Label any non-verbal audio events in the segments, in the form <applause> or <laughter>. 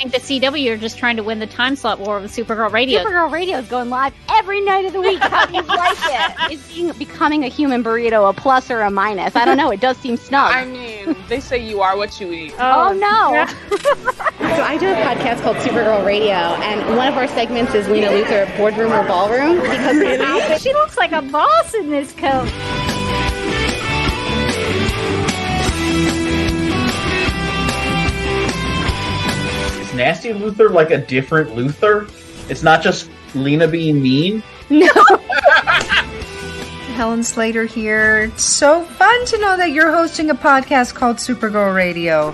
Think the CW are just trying to win the time slot war with Supergirl Radio. Supergirl Radio is going live every night of the week. How do you <laughs> like it? Is being, becoming a human burrito a plus or a minus? I don't know. It does seem snug. I mean, they say you are what you eat. oh, oh no. <laughs> So I do a podcast called Supergirl Radio, and one of our segments is Lena Luthor Boardroom or Ballroom because <laughs> really? She looks like a boss in this coat. Is Nasty Luthor like a different Luthor? It's not just Lena being mean. No. <laughs> Helen Slater here. It's so fun to know that you're hosting a podcast called Supergirl Radio.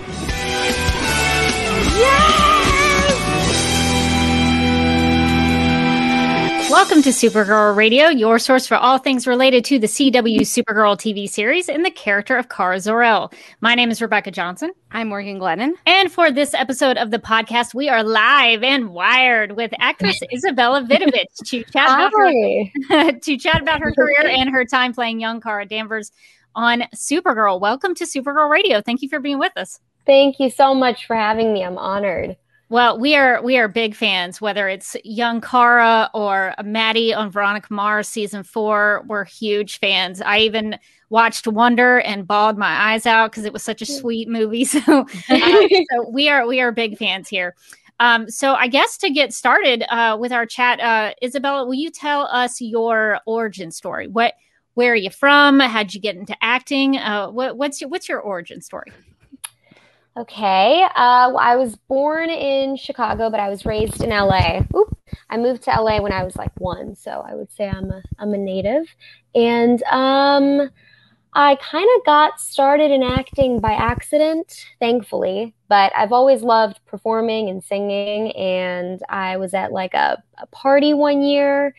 Welcome to Supergirl Radio, your source for all things related to the CW Supergirl TV series and the character of Kara Zor-El. My name is Rebecca Johnson. I'm Morgan Glennon. And for this episode of the podcast, we are live and wired with actress <laughs> Izabela Vidovic to chat about her, <laughs> to chat about her career and her time playing young Kara Danvers on Supergirl. Welcome to Supergirl Radio. Thank you for being with us. Thank you so much for having me. I'm honored. Well, we are we are big fans. Whether it's young Kara or Maddie on Veronica Mars season four, we're huge fans. I even watched Wonder and bawled my eyes out because it was such a sweet movie. <laughs> So, uh, <laughs> so we are we are big fans here. Um, so I guess to get started uh, with our chat, uh, Izabela, will you tell us your origin story? What where are you from? How'd you get into acting? Uh, what, what's your what's your origin story? Okay. Uh, well, I was born in Chicago, but I was raised in LA. Oop. I moved to LA when I was like one, so I would say I'm a I'm a native. And um, I kind of got started in acting by accident, thankfully. But I've always loved performing and singing. And I was at like a, a party one year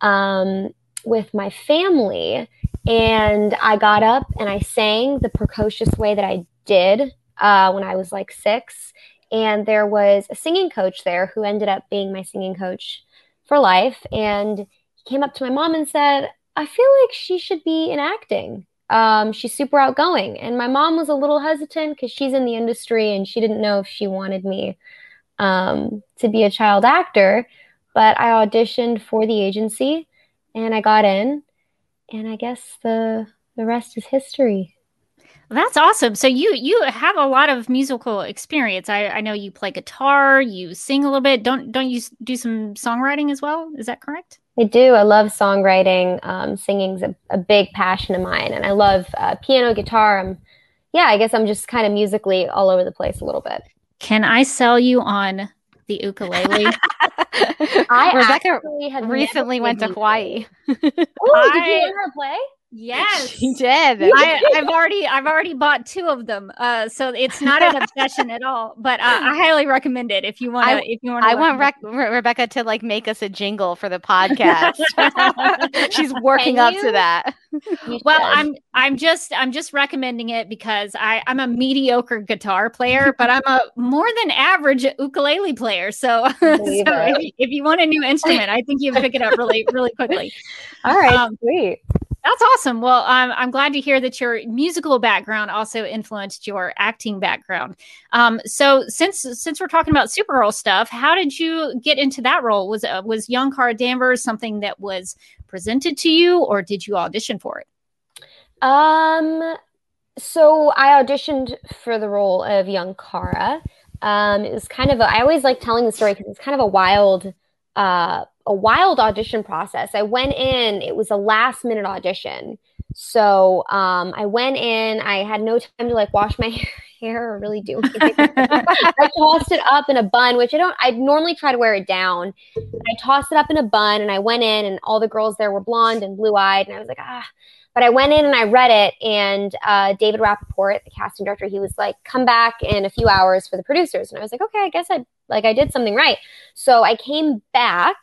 um, with my family, and I got up and I sang the precocious way that I did uh, when I was like six. And there was a singing coach there who ended up being my singing coach for life. And he came up to my mom and said, I feel like she should be in acting. Um, she's super outgoing. And my mom was a little hesitant because she's in the industry and she didn't know if she wanted me um, to be a child actor. But I auditioned for the agency and I got in. And I guess the the rest is history. That's awesome. So you you have a lot of musical experience. I, I know you play guitar, you sing a little bit. Don't don't you do some songwriting as well? Is that correct? I do. I love songwriting. Um, singing's a, a big passion of mine, and I love uh, piano, guitar. I'm, yeah, I guess I'm just kind of musically all over the place a little bit. Can I sell you on the ukulele? <laughs> I Rebecca actually have recently went to Hawaii. Oh, did you <laughs> I- learn how to play? Yes. She did. I, I've already I've already bought two of them, uh, so it's not an obsession at all. But uh, I highly recommend it if you want to. I- If you want, I want Rec- Re- Rebecca to like make us a jingle for the podcast. <laughs> She's working up to that. You Well, should. I'm I'm just I'm just recommending it because I I'm a mediocre guitar player, but I'm a more than average ukulele player. So, <laughs> so if, you, if you want a new instrument, I think you can pick it up really really quickly. all right. um, sweet. That's awesome. Well, I'm I'm glad to hear that your musical background also influenced your acting background. Um, so since since we're talking about Supergirl stuff, how did you get into that role? Was uh, was young Kara Danvers something that was presented to you, or did you audition for it? Um, so I auditioned for the role of young Kara. Um, it was kind of a, I always like telling the story because it's kind of a wild, uh, a wild audition process. I went in, it was a last minute audition. So um, I went in, I had no time to like wash my <laughs> hair or really do anything. <laughs> I tossed it up in a bun, which I don't, I normally try to wear it down. I tossed it up in a bun and I went in, and all the girls there were blonde and blue eyed. And I was like, ah. But I went in and I read it, and uh, David Rappaport, the casting director, he was like, come back in a few hours for the producers. And I was like, okay, I guess I like I did something right. So I came back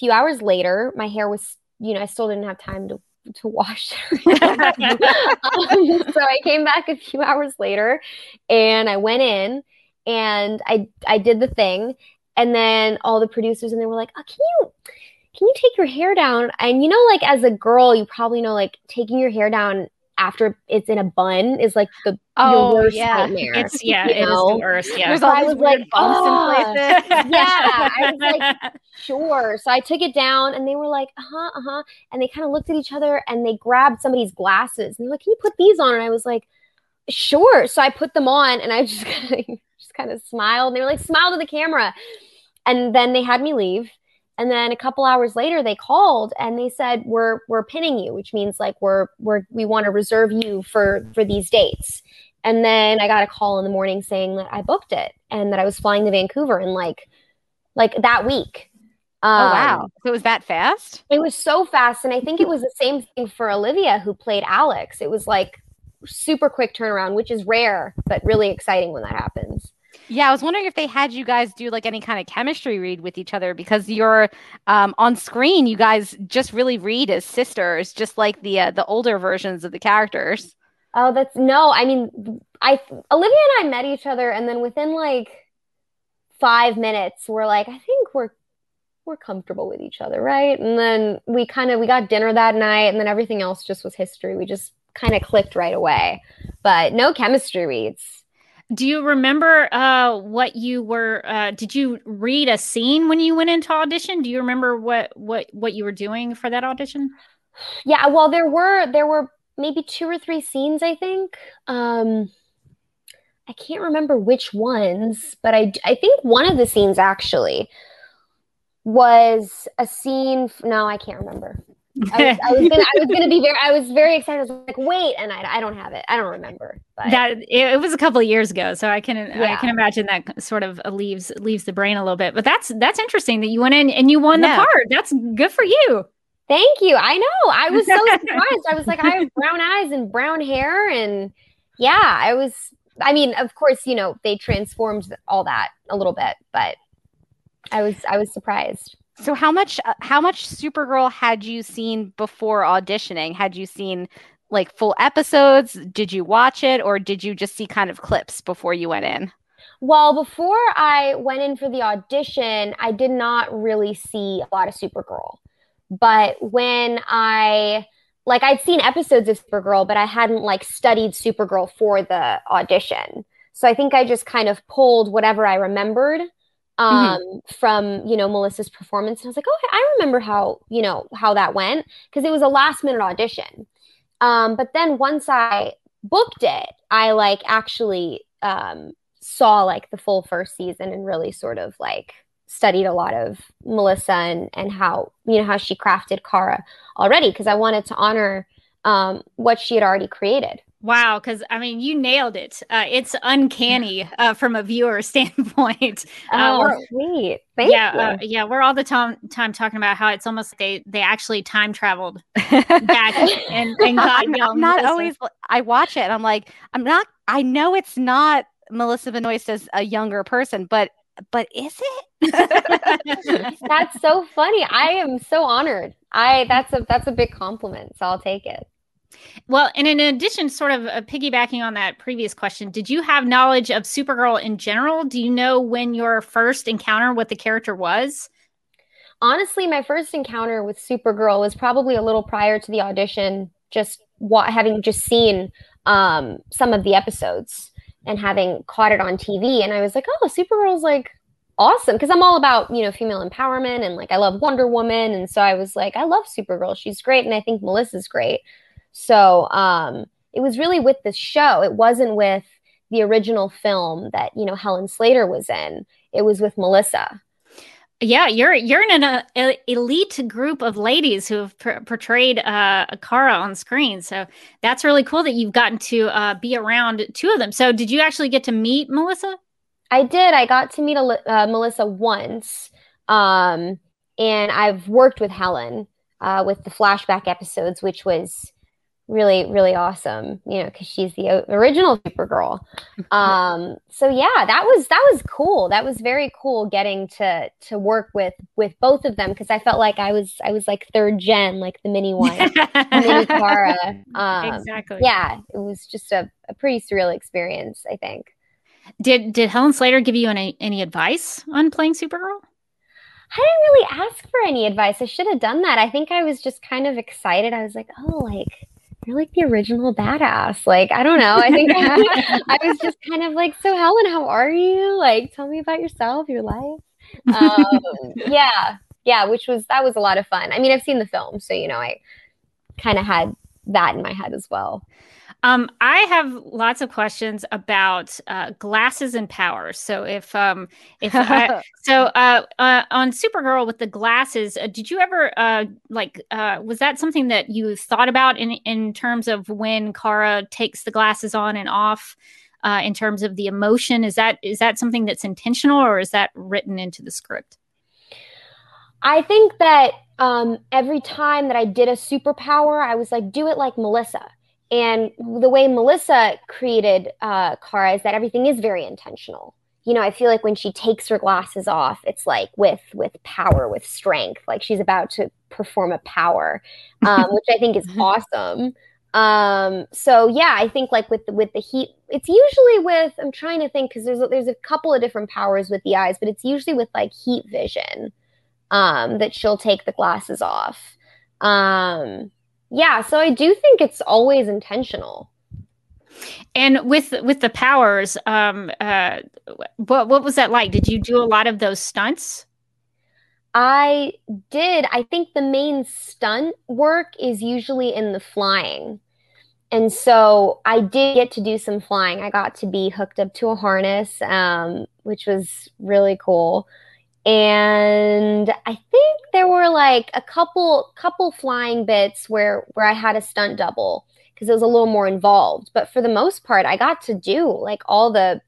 few hours later. My hair was, you know, I still didn't have time to to wash. <laughs> <laughs> um, so I came back a few hours later and I went in and I I did the thing and then all the producers and they were like, "Oh, can you can you take your hair down? And you know, like as a girl, you probably know like taking your hair down after it's in a bun is like the Oh, your worst yeah. nightmare. It's yeah, it is know? the worst. Yeah. There's So all these like, bumps "Oh." in places. <laughs> yeah, I was like, <laughs> sure. So I took it down and they were like, uh huh, uh huh. And they kind of looked at each other and they grabbed somebody's glasses and they're like, can you put these on? And I was like, sure. So I put them on and I <laughs> just kind of just kind of smiled. And they were like, smile to the camera. And then they had me leave. And then a couple hours later, they called and they said, "We're we're pinning you, which means like we're we're we want to reserve you for for these dates." And then I got a call in the morning saying that I booked it and that I was flying to Vancouver in like like that week. Oh Um, wow. So it was that fast? It was so fast. And I think it was the same thing for Olivia, who played Alex. It was like super quick turnaround, which is rare, but really exciting when that happens. Yeah, I was wondering if they had you guys do like any kind of chemistry read with each other because you're um, on screen. You guys just really read as sisters, just like the uh, the older versions of the characters. Oh, that's no. I mean, I Olivia and I met each other, and then within like five minutes, we're like, I think we're we're comfortable with each other, right? And then we kind of we got dinner that night, and then everything else just was history. We just kind of clicked right away, but no chemistry reads. Do you remember uh, what you were? Uh, did you read a scene when you went into audition? Do you remember what what what you were doing for that audition? Yeah, well, there were there were maybe two or three scenes, I think. Um, I can't remember which ones, but I I think one of the scenes actually was a scene. No, I can't remember. I was, I was gonna I was gonna be <laughs> very I was very excited. I was like, wait, and I, I don't have it. I don't remember. But that it, it was a couple of years ago, so I can I can imagine that sort of uh, leaves leaves the brain a little bit. But that's that's interesting that you went in and you won Yeah. the part. That's good for you. Thank you. I know. I was so <laughs> surprised. I was like, I have brown eyes and brown hair, and yeah, I was. I mean, of course, you know, they transformed all that a little bit, but I was, I was surprised. So how much uh, how much Supergirl had you seen before auditioning? Had you seen like full episodes? Did you watch it or did you just see kind of clips before you went in? Well, before I went in for the audition, I did not really see a lot of Supergirl. But when I like I'd seen episodes of Supergirl, but I hadn't like studied Supergirl for the audition. So I think I just kind of pulled whatever I remembered um from, you know, Melissa's performance and I was like, "Oh, I remember how, you know, how that went because it was a last minute audition." Um but then once I booked it, I like actually um saw like the full first season and really sort of like studied a lot of Melissa and and how you know how she crafted Kara already because I wanted to honor um, what she had already created. Wow, because I mean, you nailed it. Uh, it's uncanny <laughs> uh, from a viewer <laughs> standpoint. Uh, Oh, sweet! Thank yeah, you. uh, yeah, we're all the time time talking about how it's almost like they they actually time traveled <laughs> back and, and got I'm, young I'm not always I watch it and I'm like, I'm not I know it's not Melissa Benoist as a younger person, but but is it? that's so funny. I am so honored. I that's a that's a big compliment. So I'll take it. Well, and in addition, sort of uh, piggybacking on that previous question, did you have knowledge of Supergirl in general? Do you know when your first encounter with the character was? honestly, my first encounter with Supergirl was probably a little prior to the audition, just wa- having just seen um, some of the episodes and having caught it on TV. And I was like, oh, Supergirl's like awesome. Because I'm all about, you know, female empowerment and like I love Wonder Woman. And so I was like, I love Supergirl. She's great. And I think Melissa's great. So um, it was really with the show, it wasn't with the original film that, you know, Helen Slater was in, it was with Melissa. Yeah, you're you're in an uh, elite group of ladies who have per- portrayed uh, Kara on screen. So that's really cool that you've gotten to uh, be around two of them. So did you actually get to meet Melissa? I did. I got to meet Ali- uh, Melissa once, um, and I've worked with Helen uh, with the flashback episodes, which was really, really awesome. You know, because she's the original Supergirl. <laughs> Um, so yeah, that was that was cool. That was very cool getting to to work with with both of them because I felt like I was I was like third gen, like the mini one, mini Kara. <laughs> Um, exactly. Yeah, it was just a, a pretty surreal experience. I think. Did did Helen Slater give you any any advice on playing Supergirl? I didn't really ask for any advice. I should have done that. I think I was just kind of excited. I was like, oh, like you're like the original badass. Like, I don't know. I think <laughs> I was just kind of like, so Helen, how are you? Like, tell me about yourself, your life. Um, <laughs> yeah, yeah, which was that was a lot of fun. I mean, I've seen the film, so you know, I kind of had that in my head as well. Um, I have lots of questions about uh, glasses and powers. So if um, if I, <laughs> so uh, uh, on Supergirl with the glasses, uh, did you ever uh, like uh, was that something that you thought about in in terms of when Kara takes the glasses on and off? Uh, in terms of the emotion, is that is that something that's intentional or is that written into the script? I think that um, every time that I did a superpower, I was like, do it like Melissa and the way Melissa created uh, Kara is that everything is very intentional. You know, I feel like when she takes her glasses off, it's like with with power, with strength, like she's about to perform a power, <laughs> um, which I think is awesome. Um, so yeah, I think like with the, with the heat, it's usually with I'm trying to think because there's a, there's a couple of different powers with the eyes, but it's usually with like heat vision um, that she'll take the glasses off. Um, yeah, so I do think it's always intentional. And with with the powers, um, uh, what what was that like? Did you do a lot of those stunts? I did. I think the main stunt work is usually in the flying. And so I did get to do some flying. I got to be hooked up to a harness, um, which was really cool and I think there were like a couple couple flying bits where where I had a stunt double because it was a little more involved. But for the most part, I got to do like all the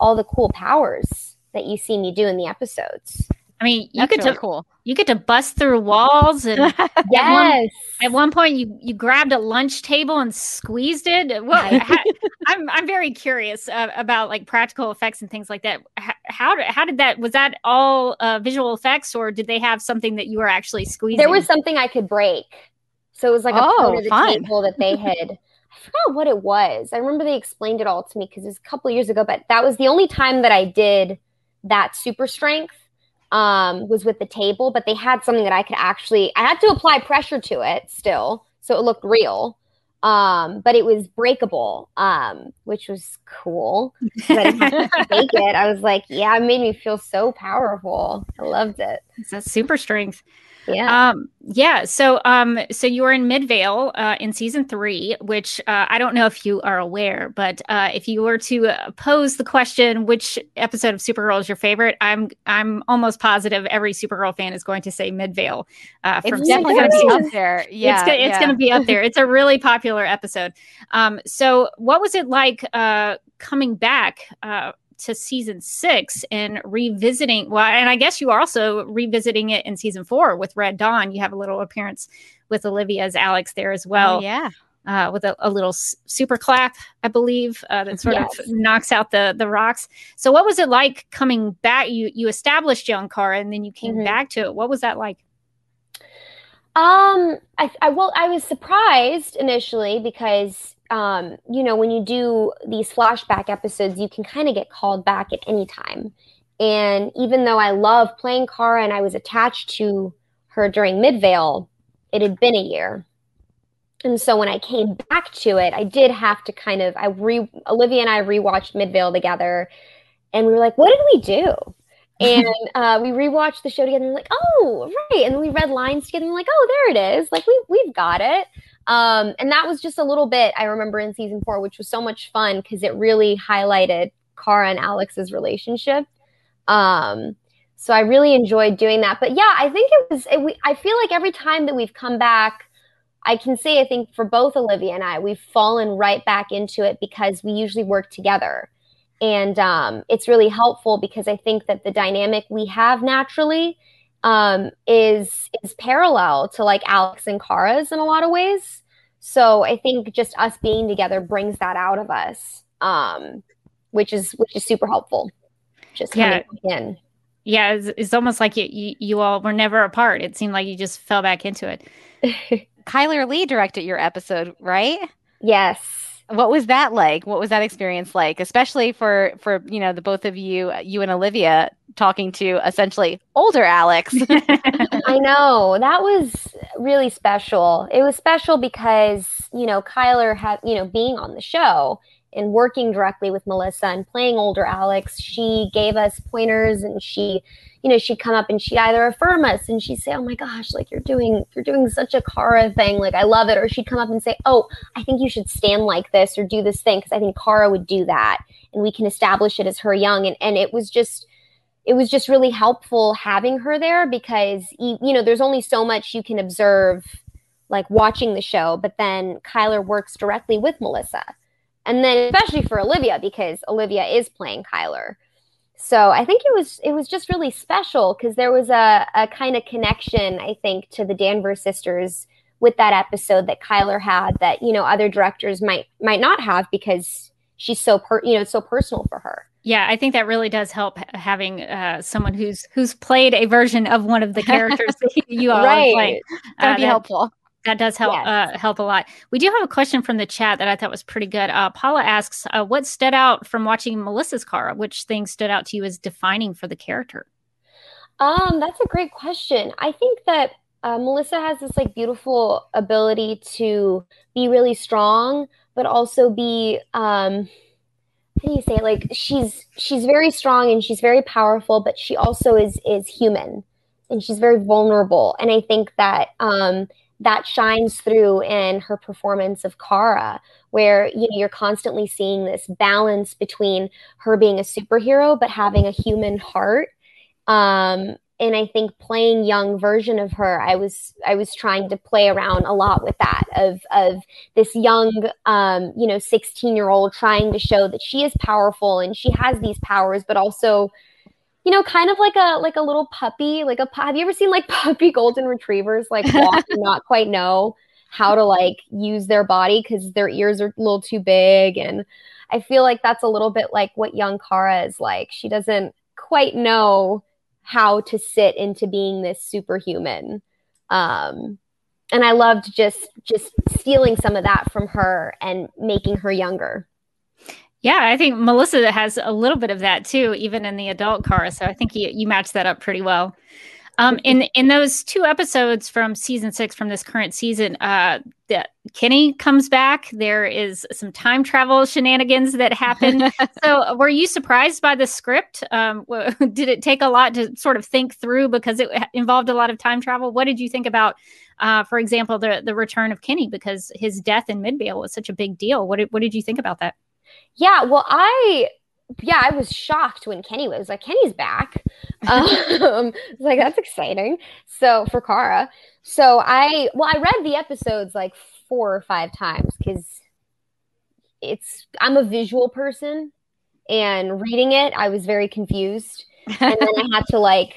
all the cool powers that you see me do in the episodes. I mean, you That's get really to cool. You get to bust through walls, and yes. <laughs> At one, at one, point, you you grabbed a lunch table and squeezed it. Well, I'm I'm very curious uh, about like practical effects and things like that. How how did, how did that was that all uh, visual effects, or did they have something that you were actually squeezing? There was something I could break, so it was like a oh, part of the fun. table that they had. <laughs> I forgot what it was. I remember they explained it all to me because it was a couple years ago, but that was the only time that I did that super strength um, was with the table, but they had something that I could actually, I had to apply pressure to it still. So it looked real. Um, but it was breakable, um, which was cool. But I had to <laughs> take it. I was like, yeah, it made me feel so powerful. I loved it. It's a super strength. Yeah. Um, yeah. So, um, so you were in Midvale uh, in season three, which uh, I don't know if you are aware, but uh, if you were to uh, pose the question, which episode of Supergirl is your favorite? I'm I'm almost positive every Supergirl fan is going to say Midvale. Uh, from it's definitely going to be up there. <laughs> Yeah, it's, it's yeah. going to be up there. <laughs> It's a really popular episode. Um, so, what was it like uh, coming back? To season six and revisiting well and i guess you are also revisiting it in season four with red dawn you have a little appearance with olivia as alex there as well oh, yeah uh, with a, a, little super clap, I believe, uh, that sort yes. of knocks out the the rocks. So, what was it like coming back? You you established young Kara, and then you came mm-hmm. back to it. What was that like? Um, I, I well, I was surprised initially because um, you know, when you do these flashback episodes, you can kind of get called back at any time. And even though I love playing Kara and I was attached to her during Midvale, it had been a year. And so when I came back to it, I did have to kind of I re Olivia and I rewatched Midvale together and we were like, what did we do? <laughs> and uh, we rewatched the show together and we're like, oh, right. And we read lines together and we're like, oh, there it is. Like we we've got it. Um, and that was just a little bit I remember in season four, which was so much fun because it really highlighted Kara and Alex's relationship. Um, so I really enjoyed doing that. But yeah, I think it was. It, we, I feel like every time that we've come back, I can say I think for both Olivia and I, we've fallen right back into it because we usually work together, and um, it's really helpful because I think that the dynamic we have naturally um, is is parallel to like Alex and Kara's in a lot of ways. So I think just us being together brings that out of us, um, which is which is super helpful. Just yeah. in. Yeah, it's, it's almost like you, you, you all were never apart. It seemed like you just fell back into it. <laughs> Chyler Lee directed your episode, right? Yes. What was that like? What was that experience like, especially for for you know the both of you, you and Olivia talking to essentially older Alex. <laughs> I know that was really special. It was special because you know Chyler had you know being on the show and working directly with Melissa and playing older Alex. She gave us pointers and she you know she'd come up and she'd either affirm us and she'd say oh my gosh like you're doing you're doing such a Kara thing like I love it. Or she'd come up and say oh I think you should stand like this or do this thing because I think Kara would do that and we can establish it as her young. And and it was just it was just really helpful having her there because you, you know there's only so much you can observe like watching the show but then Chyler works directly with Melissa. And then especially for Olivia because Olivia is playing Chyler so I think it was it was just really special because there was a, a kind of connection I think to the Danvers sisters with that episode that Chyler had that you know other directors might might not have because she's so per you know so personal for her. Yeah, I think that really does help having uh, someone who's who's played a version of one of the <laughs> characters that you all right. are playing. That'd Uh, be that- helpful. That does help Yes. uh, help a lot. We do have a question from the chat that I thought was pretty good. Uh, Paula asks, uh, "What stood out from watching Melissa's Kara? Which things stood out to you as defining for the character?" Um, that's a great question. I think that uh, Melissa has this like beautiful ability to be really strong, but also be um, how do you say it? Like she's she's very strong and she's very powerful, but she also is is human and she's very vulnerable. And I think that um, that shines through in her performance of Kara, where you know you're constantly seeing this balance between her being a superhero but having a human heart. Um and i think playing young version of her i was i was trying to play around a lot with that of of this young um you know 16 year old trying to show that she is powerful and she has these powers but also you know kind of like a like a little puppy like a have you ever seen like <laughs> puppy golden retrievers like walk not quite know how to like use their body because their ears are a little too big? And i feel like that's a little bit like what young kara is like. She doesn't quite know how to sit into being this superhuman. Um and i loved just just stealing some of that from her and making her younger Yeah, I think Melissa has a little bit of that too, even in the adult Kara. So I think you you match that up pretty well. Um, in in those two episodes from season six from this current season, uh, the, Kenny comes back. There is some time travel shenanigans that happen. <laughs> so, were you surprised by the script? Um, <laughs> did it take a lot to sort of think through because it involved a lot of time travel? What did you think about, uh, for example, the the return of Kenny because his death in Midvale was such a big deal? What did what did you think about that? Yeah, well, I yeah, I was shocked when Kenny was like, Kenny's back. <laughs> Um, I was <laughs> like, that's exciting. So for Kara, so I well, I read the episodes like four or five times because it's I'm a visual person, and reading it, I was very confused, and then I had to <laughs> like.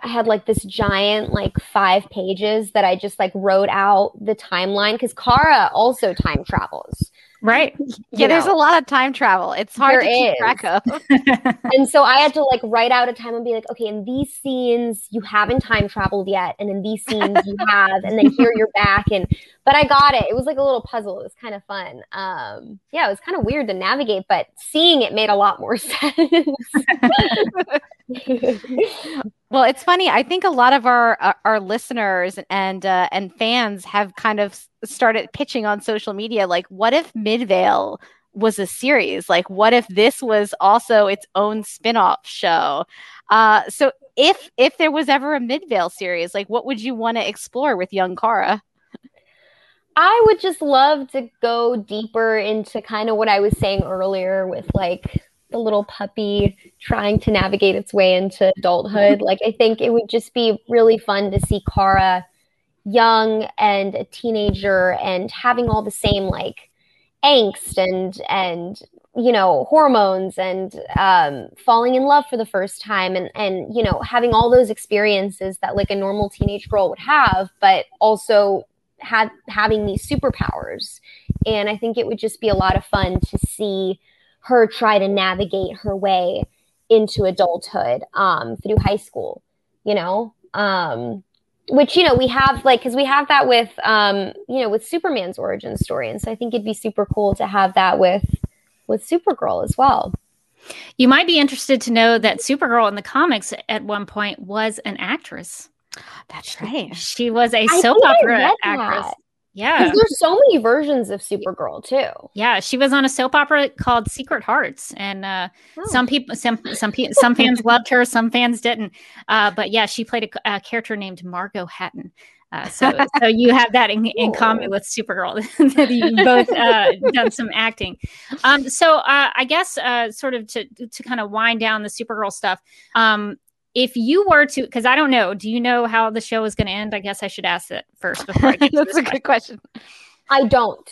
I had like this giant, like five pages that I just like wrote out the timeline because Kara also time travels. Right. <laughs> Yeah, there's a lot of time travel. It's hard There to keep is. track of. <laughs> and so I had to like write out a time and be like, okay, in these scenes you haven't time traveled yet, and in these scenes you <laughs> have, and then here you're back, and but I got it. It was like a little puzzle. It was kind of fun. Um, yeah, it was kind of weird to navigate, but seeing it made a lot more sense. Well, it's funny. I think a lot of our our, our listeners and uh, and fans have kind of started pitching on social media, like, what if Midvale was a series? Like, what if this was also its own spin-off show? Uh, so, if if there was ever a Midvale series, like, what would you want to explore with young Kara? I would just love to go deeper into kind of what I was saying earlier with like the little puppy trying to navigate its way into adulthood. Like, I think it would just be really fun to see Kara young and a teenager and having all the same like angst and, and, you know, hormones and um, falling in love for the first time and, and, you know, having all those experiences that like a normal teenage girl would have, but also had having these superpowers. And I think it would just be a lot of fun to see her try to navigate her way into adulthood um, through high school, you know? Um, which, you know, we have like, cause we have that with, um, you know, with Superman's origin story. And so I think it'd be super cool to have that with, with Supergirl as well. You might be interested to know that Supergirl in the comics at one point was an actress. That's right. She was a I soap think opera actress. that. Yeah. There's so many versions of Supergirl too. Yeah, she was on a soap opera called Secret Hearts, and uh, Oh. some people, some some pe- some fans loved her, some fans didn't. Uh, but yeah, she played a, a character named Margot Hatton. Uh, so, so you have that in, in common with Supergirl <laughs> that you both uh, done some acting. Um, so uh, I guess uh, sort of to to kind of wind down the Supergirl stuff. Um, if you were to, because I don't know, do you know how the show is going to end? I guess I should ask that first before I get <laughs> That's this a good question. I don't.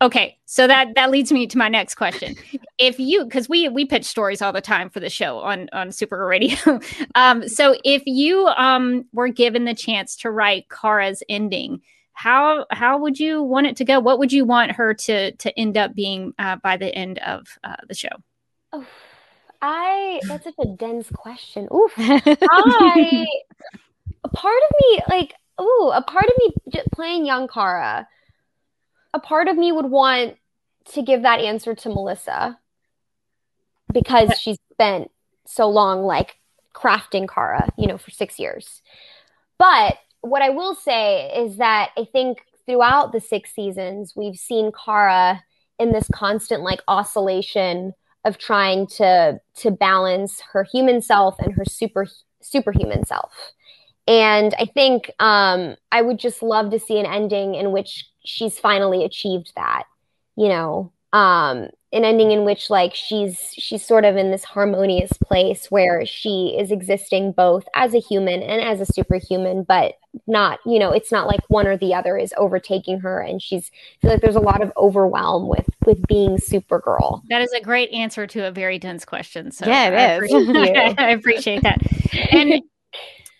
Okay, so that that leads me to my next question. <laughs> If you, because we we pitch stories all the time for the show on on Supergirl <laughs> Radio, um, so if you um were given the chance to write Kara's ending, how how would you want it to go? What would you want her to to end up being uh, by the end of uh, the show? Oh, I that's such a dense question. Oof. <laughs> I a part of me like ooh, a part of me playing young Kara. A part of me would want to give that answer to Melissa because she's spent so long like crafting Kara, you know, for 6 years. But what I will say is that I think throughout the 6 seasons we've seen Kara in this constant like oscillation of trying to to balance her human self and her super superhuman self. And I think um, I would just love to see an ending in which she's finally achieved that. You know, um, an ending in which like she's she's sort of in this harmonious place where she is existing both as a human and as a superhuman, but not you know it's not like one or the other is overtaking her, and she's I feel like there's a lot of overwhelm with with being Supergirl. That is a great answer to a very dense question. So Yeah, it I is. appreciate- <laughs> <laughs> I appreciate that. And <laughs>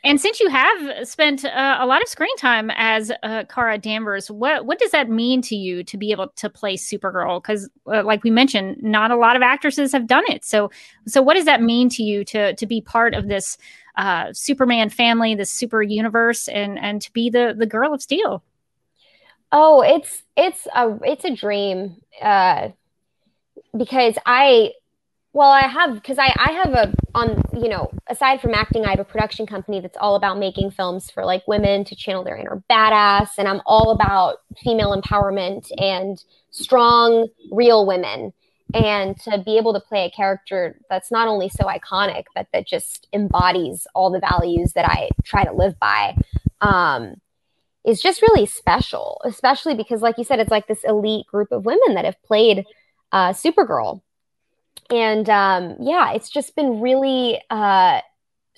and since you have spent uh, a lot of screen time as uh, Kara Danvers, what what does that mean to you to be able to play Supergirl? Because, uh, like we mentioned, not a lot of actresses have done it. So, so what does that mean to you to to be part of this uh, Superman family, this super universe, and and to be the the Girl of Steel? Oh, it's it's a it's a dream uh, because I well I have because I I have a on you know aside from acting I have a production company that's all about making films for like women to channel their inner badass and I'm all about female empowerment and strong real women and to be able to play a character that's not only so iconic but that just embodies all the values that I try to live by um, is just really special, especially because, like you said, it's like this elite group of women that have played uh, Supergirl. And um, yeah, it's just been really uh,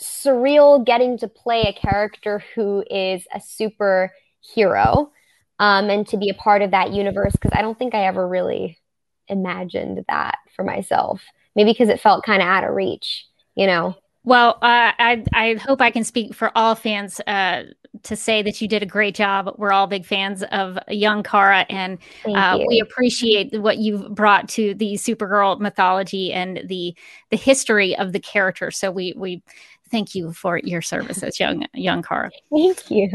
surreal getting to play a character who is a superhero um, and to be a part of that universe because I don't think I ever really imagined that for myself. Maybe because it felt kind of out of reach, you know? Well, uh, I I hope I can speak for all fans uh, to say that you did a great job. We're all big fans of young Kara, and uh, we appreciate what you've brought to the Supergirl mythology and the the history of the character. So we we thank you for your services, young young Kara. Thank you.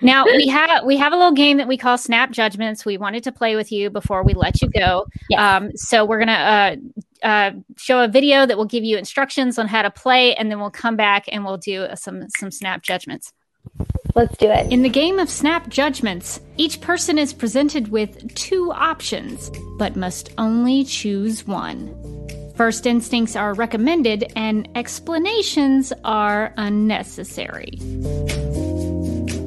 Now we have we have a little game that we call Snap Judgments. We wanted to play with you before we let you go. Yes. Um, so we're gonna uh, uh, show a video that will give you instructions on how to play, and then we'll come back and we'll do uh, some some Snap Judgments. Let's do it. In the game of Snap Judgments, each person is presented with two options, but must only choose one. First instincts are recommended, and explanations are unnecessary.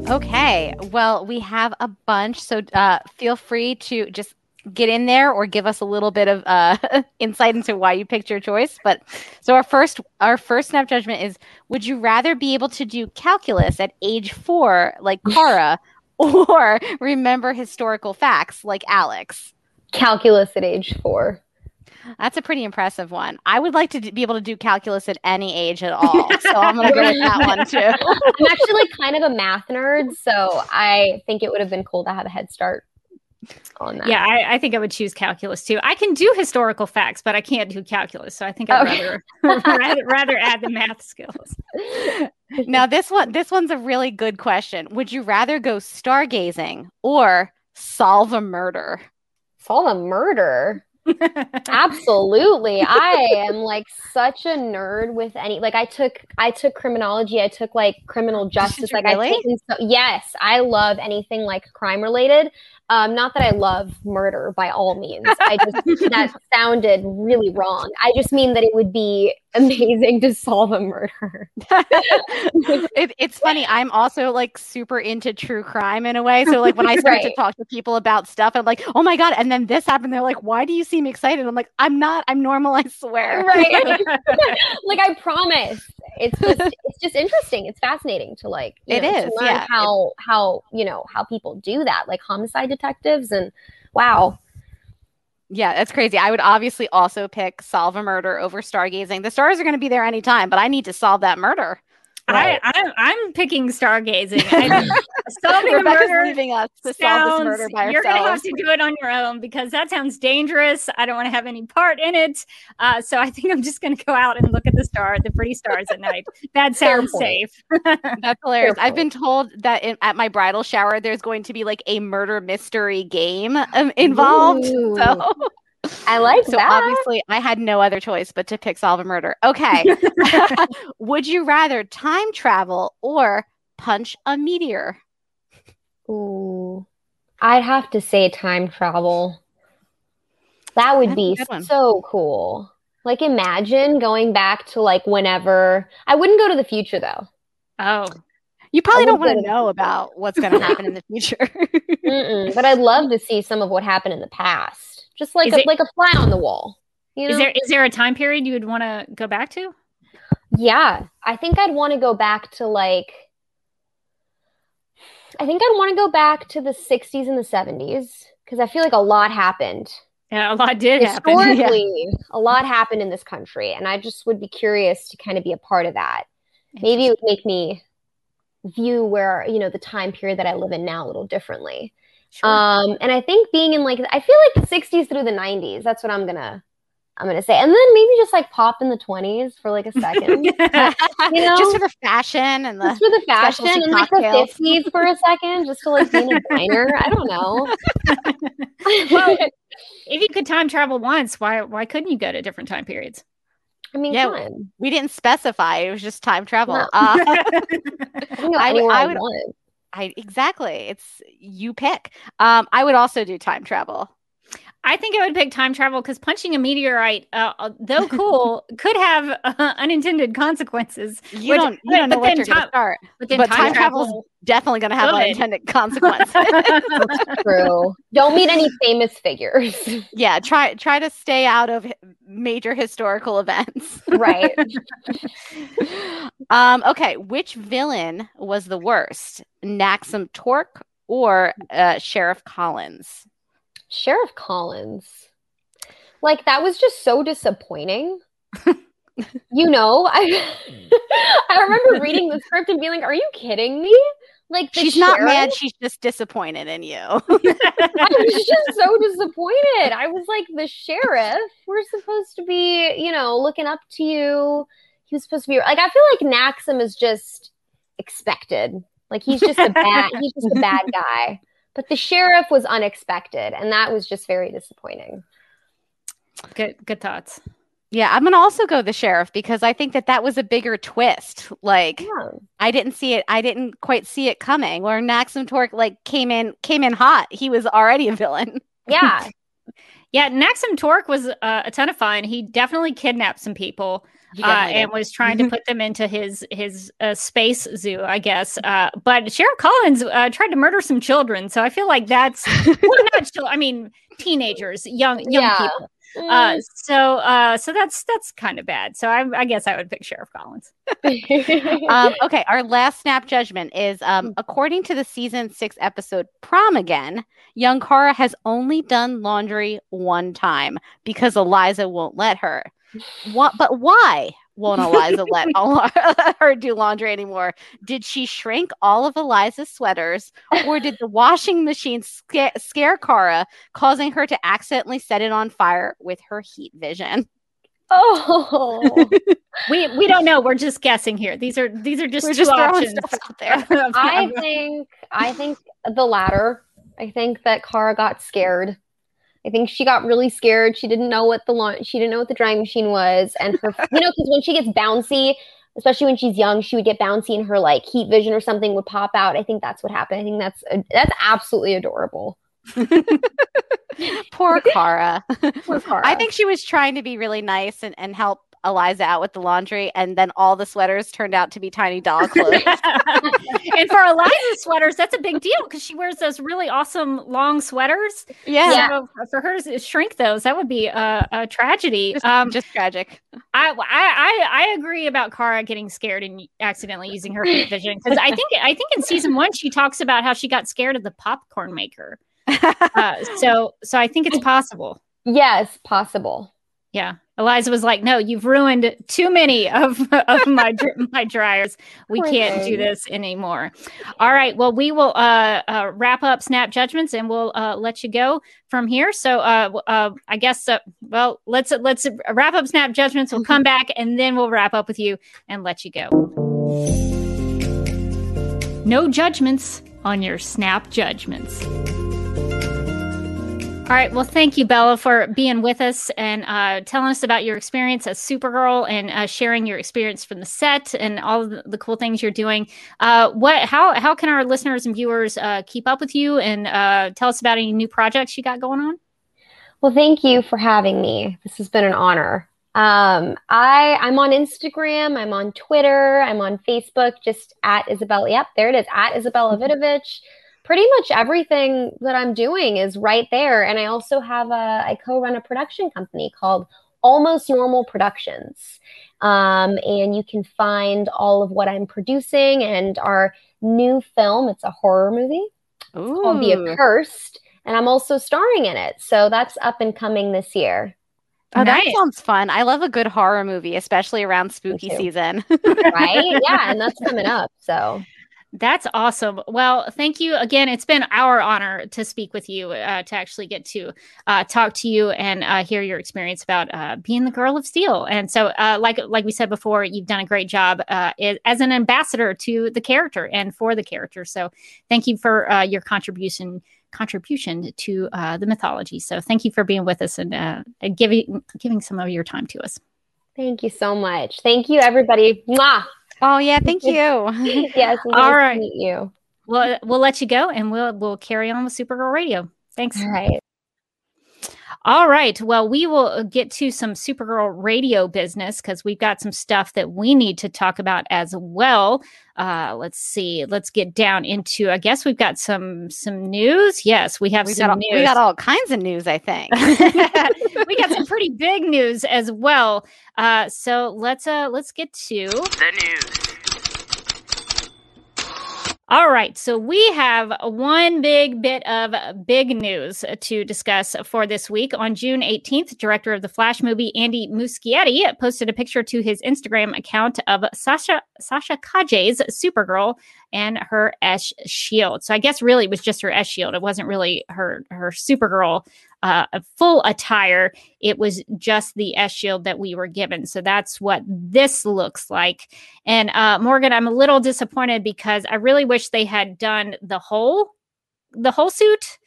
Okay. Well, we have a bunch, so uh, feel free to just get in there or give us a little bit of uh, <laughs> insight into why you picked your choice. But so our first our first snap judgment is: Would you rather be able to do calculus at age four, like <laughs> Kara, or <laughs> remember historical facts, like Alex? Calculus at age four. That's a pretty impressive one. I would like to d- be able to do calculus at any age at all, <laughs> so I'm going to go with that one too. <laughs> I'm actually kind of a math nerd, so I think it would have been cool to have a head start on that. Yeah, I, I think I would choose calculus too. I can do historical facts, but I can't do calculus. So I think I'd Okay. rather, <laughs> rather rather add the math skills. now this one this one's a really good question. Would you rather go stargazing or solve a murder? Solve a murder. <laughs> Absolutely. I am like such a nerd with any like I took I took criminology, I took like criminal <laughs> justice. like really? I taken so yes, I love anything like crime related. Um, not that I love murder by all means. I just <laughs> that sounded really wrong. I just mean that it would be amazing to solve a murder. <laughs> it, it's funny. I'm also like super into true crime in a way. So like when I start to talk to people about stuff, I'm like, oh my god, and then this happened. They're like, why do you seem excited? I'm like, I'm not. I'm normal. I swear. right. <laughs> like I promise. It's just it's just interesting. It's fascinating to like you It know, to is, learn yeah. how how you know how people do that, like homicide detectives and wow. Yeah, that's crazy. I would obviously also pick solve a murder over stargazing. The stars are going to be there anytime, but I need to solve that murder. I, I'm, I'm picking stargazing. I, <laughs> solving a Rebecca's murder leaving us to solve this murder by you're gonna have to do it on your own because that sounds dangerous. I don't want to have any part in it. Uh, so I think I'm just gonna go out and look at the star, the pretty stars at night. That <laughs> sounds safe. <laughs> That's hilarious. Fair I've been told that in, at my bridal shower, there's going to be like a murder mystery game um, involved. Ooh. So, I like so that. obviously, I had no other choice but to pick solve a murder. Okay. <laughs> <laughs> Would you rather time travel or punch a meteor? Ooh. I'd have to say time travel. That would That's be so cool. Like imagine going back to like whenever I wouldn't go to the future though. Oh, You probably don't want to to- know about what's going to happen in the future. <laughs> But I'd love to see some of what happened in the past. Just like Is a, it- like a fly on the wall. You know? is there is there a time period you would want to go back to? Yeah, I think I'd want to go back to like I think I'd want to go back to the 60s and the 70s because I feel like a lot happened. Yeah, a lot did happen. <laughs> Historically, a lot happened in this country and I just would be curious to kind of be a part of that. Maybe it would make me view where, you know, the time period that I live in now a little differently. Sure. Um, and I think being in like I feel like the 60s through the 90s, that's what I'm gonna I'm gonna say. And then maybe just like pop in the 20s for like a second. <laughs> <laughs> you know? Just for the fashion and the Just for the fashion and like cocktails. the 50s for a second, just to like be in a diner. I don't know. <laughs> Well, if you could time travel once, why why couldn't you go to different time periods? I mean, Yeah, we didn't specify. It was just time travel. No. Uh, I I would- I would-. I exactly. It's you pick. Um, I would also do time travel. I think I would pick time travel because punching a meteorite, uh, uh, though cool, <laughs> could have uh, ununintended consequences. You Which- don't. You but- don't know but what then you're to time- start. But then But time, time travel's travel, Definitely going to have Good. unintended consequences. <laughs> True. Don't meet any famous figures. <laughs> yeah. Try try to stay out of major historical events. right. um. Okay. Which villain was the worst? Naxum Torque or uh, Sheriff Collins? Sheriff Collins. Like that was just so disappointing. <laughs> you know, I <laughs> I remember reading the script and being like, "Are you kidding me?" Like She's not mad. She's just disappointed in you. <laughs> I was just so disappointed. I was like, the sheriff, we're supposed to be, you know, looking up to you. He was supposed to be like, I feel like Naxum is just expected. Like he's just a bad, he's just a bad guy. But the sheriff was unexpected, and that was just very disappointing. good good thoughts. Yeah, I'm gonna also go the sheriff because I think that that was a bigger twist. Like Yeah. I didn't see it. I didn't quite see it coming. Where Naxum Torque like came in came in hot. He was already a villain. Yeah. <laughs> Yeah, Naxum Torque was uh, a ton of fun. He definitely kidnapped some people He uh, and was trying to <laughs> put them into his his uh, space zoo, I guess. Uh, but Sheriff Collins uh, tried to murder some children, so I feel like that's <laughs> well, not children. I mean, teenagers, young young Yeah. people. Uh, so uh, so that's that's kind of bad. So I, I guess I would pick Sheriff Collins. <laughs> um, okay, our last snap judgment is um, according to the season six episode Prom Again, young Kara has only done laundry one time because Eliza won't let her. What, but why won't Eliza <laughs> let Al- <laughs> her do laundry anymore? Did she shrink all of Eliza's sweaters, or did the washing machine scare, scare Kara, causing her to accidentally set it on fire with her heat vision? oh, <laughs> We we don't know. We're just guessing here. These are these are just We're two just throwing options. stuff out there. I think I think the latter. I think that Kara got scared I think she got really scared. She didn't know what the launch, she didn't know what the drying machine was, and her, you know, because when she gets bouncy, especially when she's young, she would get bouncy and her like heat vision or something would pop out. I think that's what happened. I think that's that's absolutely adorable. <laughs> Poor <laughs> Kara. Poor Kara. I think she was trying to be really nice and, and help Eliza out with the laundry, and then all the sweaters turned out to be tiny doll <laughs> clothes. and for Eliza's sweaters, that's a big deal because she wears those really awesome long sweaters. yeah, So for her to shrink those, that would be a, a tragedy. just, Um, just tragic. I, I I I agree about Kara getting scared and accidentally using her heat vision because I think I think in season one she talks about how she got scared of the popcorn maker. <laughs> Uh, so so I think it's possible. yes, possible. Yeah, Eliza was like, "No, you've ruined too many of <laughs> of my <laughs> my dryers. We can't do this anymore." All right, well, we will uh, uh, wrap up snap judgments and we'll uh, let you go from here. So, uh, uh, I guess, uh, well, let's let's wrap up snap judgments. We'll come back and then we'll wrap up with you and let you go. No judgments on your snap judgments. All right. Well, thank you, Bella, for being with us and uh, telling us about your experience as Supergirl and uh, sharing your experience from the set and all the, cool things you're doing. Uh, what? How? How can our listeners and viewers uh, keep up with you and uh, tell us about any new projects you got going on? Well, thank you for having me. This has been an honor. Um, I I'm on Instagram, I'm on Twitter, I'm on Facebook, just at Izabela. Yep, there it is, at Izabela Vidovic. Pretty much everything that I'm doing is right there. And I also have a I co-run a production company called Almost Normal Productions. Um, and you can find all of what I'm producing and our new film. It's a horror movie called The Ooh. Accursed, and I'm also starring in it. So that's up and coming this year. Oh, that sounds fun. I love a good horror movie, especially around spooky season. <laughs> right? yeah, and that's coming up. So That's awesome. Well, thank you again. It's been our honor to speak with you, uh, to actually get to uh, talk to you and uh, hear your experience about uh, being the girl of steel. And so, uh, like like we said before, you've done a great job uh, as an ambassador to the character and for the character. So, thank you for your contribution contribution to the mythology. So, thank you for being with us and, and giving giving some of your time to us. thank you so much. Thank you, everybody. Mwah! Oh yeah, thank <laughs> you. Yes, <laughs> nice All to right. meet you. We'll we'll let you go, and we'll we'll carry on with Supergirl Radio. Thanks. All right. All right. Well, we will get to some Supergirl radio business because we've got some stuff that we need to talk about as well. Uh, let's see. Let's get down into. I guess we've got some some news. Yes, we have we, some got all, news. we got all kinds of news, I think. <laughs> we got some <laughs> pretty big news as well. Uh, so let's uh let's get to The news. All right, so we have one big bit of big news to discuss for this week. On June 18th, director of the Flash movie Andy Muschietti posted a picture to his Instagram account of Sasha Sasha Calle's Supergirl and her S shield. So I guess really it was just her S shield. It wasn't really her her Supergirl uh, full attire. It was just the S shield that we were given. So that's what this looks like. And uh, Morgan, I'm a little disappointed because I really wish they had done the whole the whole suit.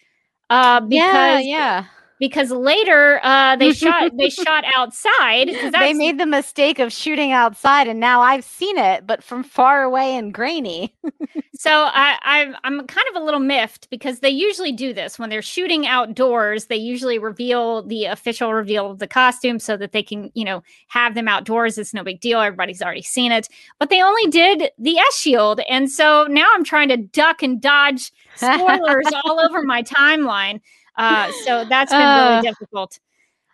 Uh, yeah, because yeah. Because later uh, they <laughs> shot they shot outside. <laughs> They made the mistake of shooting outside, and now I've seen it, but from far away and grainy. <laughs> So I, I'm I'm kind of a little miffed because they usually do this when they're shooting outdoors. They usually reveal the official reveal of the costume so that they can you know have them outdoors. It's no big deal. Everybody's already seen it. But they only did the S shield, and so now I'm trying to duck and dodge spoilers all over my timeline. Uh, so that's been Uh. really difficult.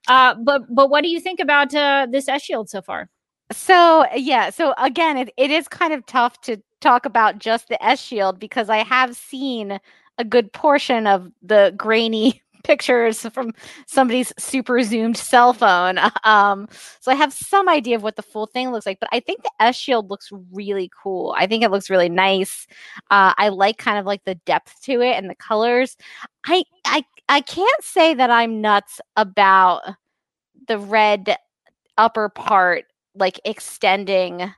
Uh, but but what do you think about uh, this S shield so far? So yeah, so again, it, it is kind of tough to talk about just the S shield because I have seen a good portion of the grainy <laughs> pictures from somebody's super zoomed cell phone. <laughs> Um, so I have some idea of what the full thing looks like, but I think the S shield looks really cool. I think it looks really nice. Uh, I like kind of like the depth to it and the colors. I I I can't say that I'm nuts about the red upper part like extending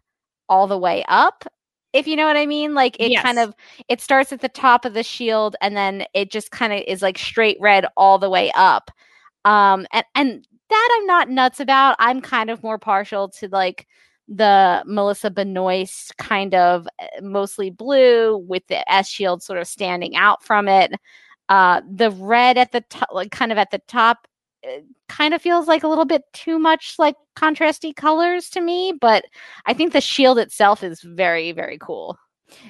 all the way up if you know what i mean like it kind of it starts at the top of the shield and then it just kind of is like straight red all the way up Um, and and that I'm not nuts about. I'm kind of more partial to like the Melissa Benoist kind of eh, mostly blue with the S shield sort of standing out from it. Uh, the red at the top, like kind of at the top, eh, kind of feels like a little bit too much like contrasty colors to me. But I think the shield itself is very, very cool.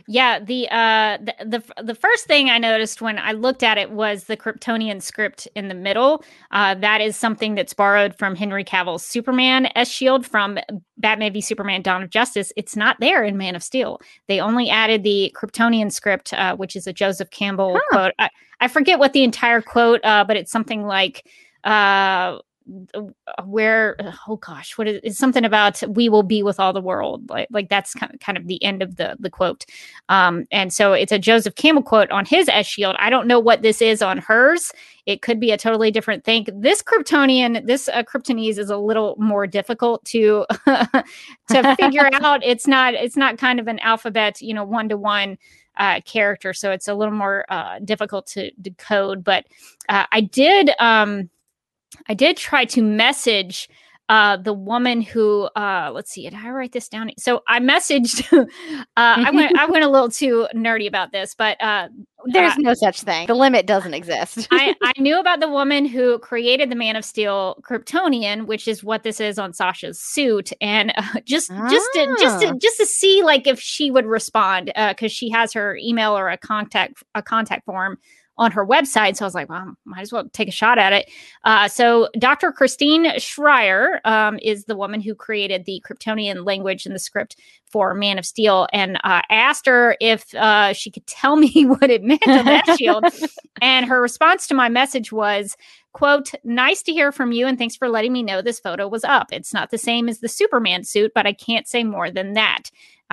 Yeah, the uh the, the the first thing I noticed when I looked at it was the Kryptonian script in the middle. Uh that is something that's borrowed from Henry Cavill's Superman S shield from Batman v Superman Dawn of Justice. It's not there in Man of Steel. They only added the Kryptonian script uh, which is a Joseph Campbell huh. quote. I, I forget what the entire quote uh but it's something like uh where oh gosh what is, is something about we will be with all the world like like that's kind of, kind of the end of the the quote. Um and so it's a joseph campbell quote on his s shield. I don't know what this is on hers. It could be a totally different thing. This kryptonian this uh, kryptonese is a little more difficult to <laughs> to figure <laughs> out. It's not it's not kind of an alphabet you know one to one uh, character so it's a little more uh, difficult to decode but uh, i did um I did try to message uh, the woman who uh, let's see, did I write this down? So I messaged. <laughs> uh, I went I went a little too nerdy about this, but uh, there's uh, no such thing. The limit doesn't exist. I, <laughs> I knew about the woman who created the Man of Steel Kryptonian, which is what this is on Sasha's suit, and uh, just ah. just to, just to, ah. just to see like if she would respond because she has her email or a contact a contact form on her website. So I was like, well, might as well take a shot at it. Uh, so Dr. Christine Schreyer um, is the woman who created the Kryptonian language in the script for Man of Steel, and uh, asked her if uh, she could tell <laughs> me what it meant on that shield. <laughs> And her response to my message was, quote nice to hear from you and thanks for letting me know this photo was up it's not the same as the superman suit but i can't say more than that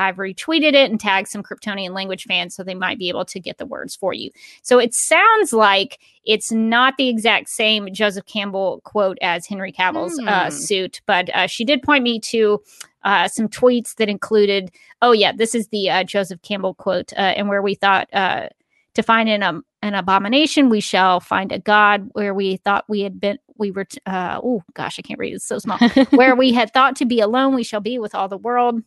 I've retweeted it and tagged some Kryptonian language fans so they might be able to get the words for you. So it sounds like it's not the exact same Joseph Campbell quote as Henry Cavill's mm. uh, hmm. suit, but uh, she did point me to uh, some tweets that included, oh, yeah, this is the uh, Joseph Campbell quote, uh, and where we thought uh, to find an, um, an abomination, we shall find a God where we thought we had been. We were, t- oh gosh, I can't read. It's so small. <laughs> where we had thought to be alone, we shall be with all the world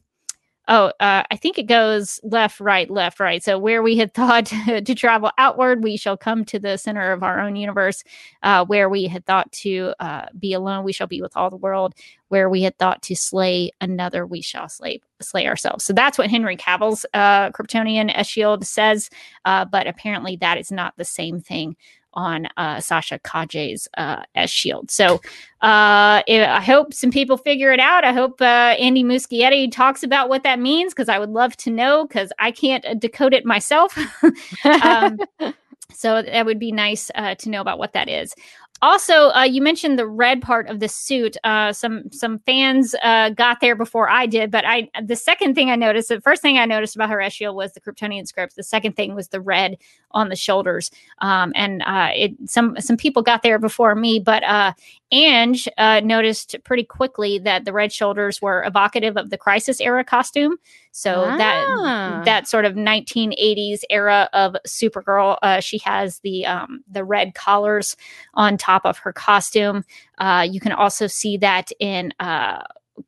oh, uh, I think it goes left, right, left, right. So where we had <laughs> thought to travel outward, we shall come to the center of our own universe. Uh, where we had thought to uh, be alone, we shall be with all the world. Where we had thought to slay another, we shall slay slay ourselves. So that's what Henry Cavill's uh, Kryptonian Shield says. Uh, but apparently, that is not the same thing on uh, Sasha Calle's uh, S Shield. So uh, I hope some people figure it out. I hope uh, Andy Muschietti talks about what that means because I would love to know because I can't uh, decode it myself. <laughs> um, <laughs> so that would be nice uh, to know about what that is. Also, uh, you mentioned the red part of the suit. Uh, some some fans uh, got there before I did, but I the second thing I noticed, the first thing I noticed about her S shield was the Kryptonian script. The second thing was the red on the shoulders. Um, and uh, it some some people got there before me, but uh, Ange uh, noticed pretty quickly that the red shoulders were evocative of the Crisis era costume. So ah. that that sort of 1980s era of Supergirl, uh, she has the um, the red collars on top of her costume. Uh, you can also see that in uh,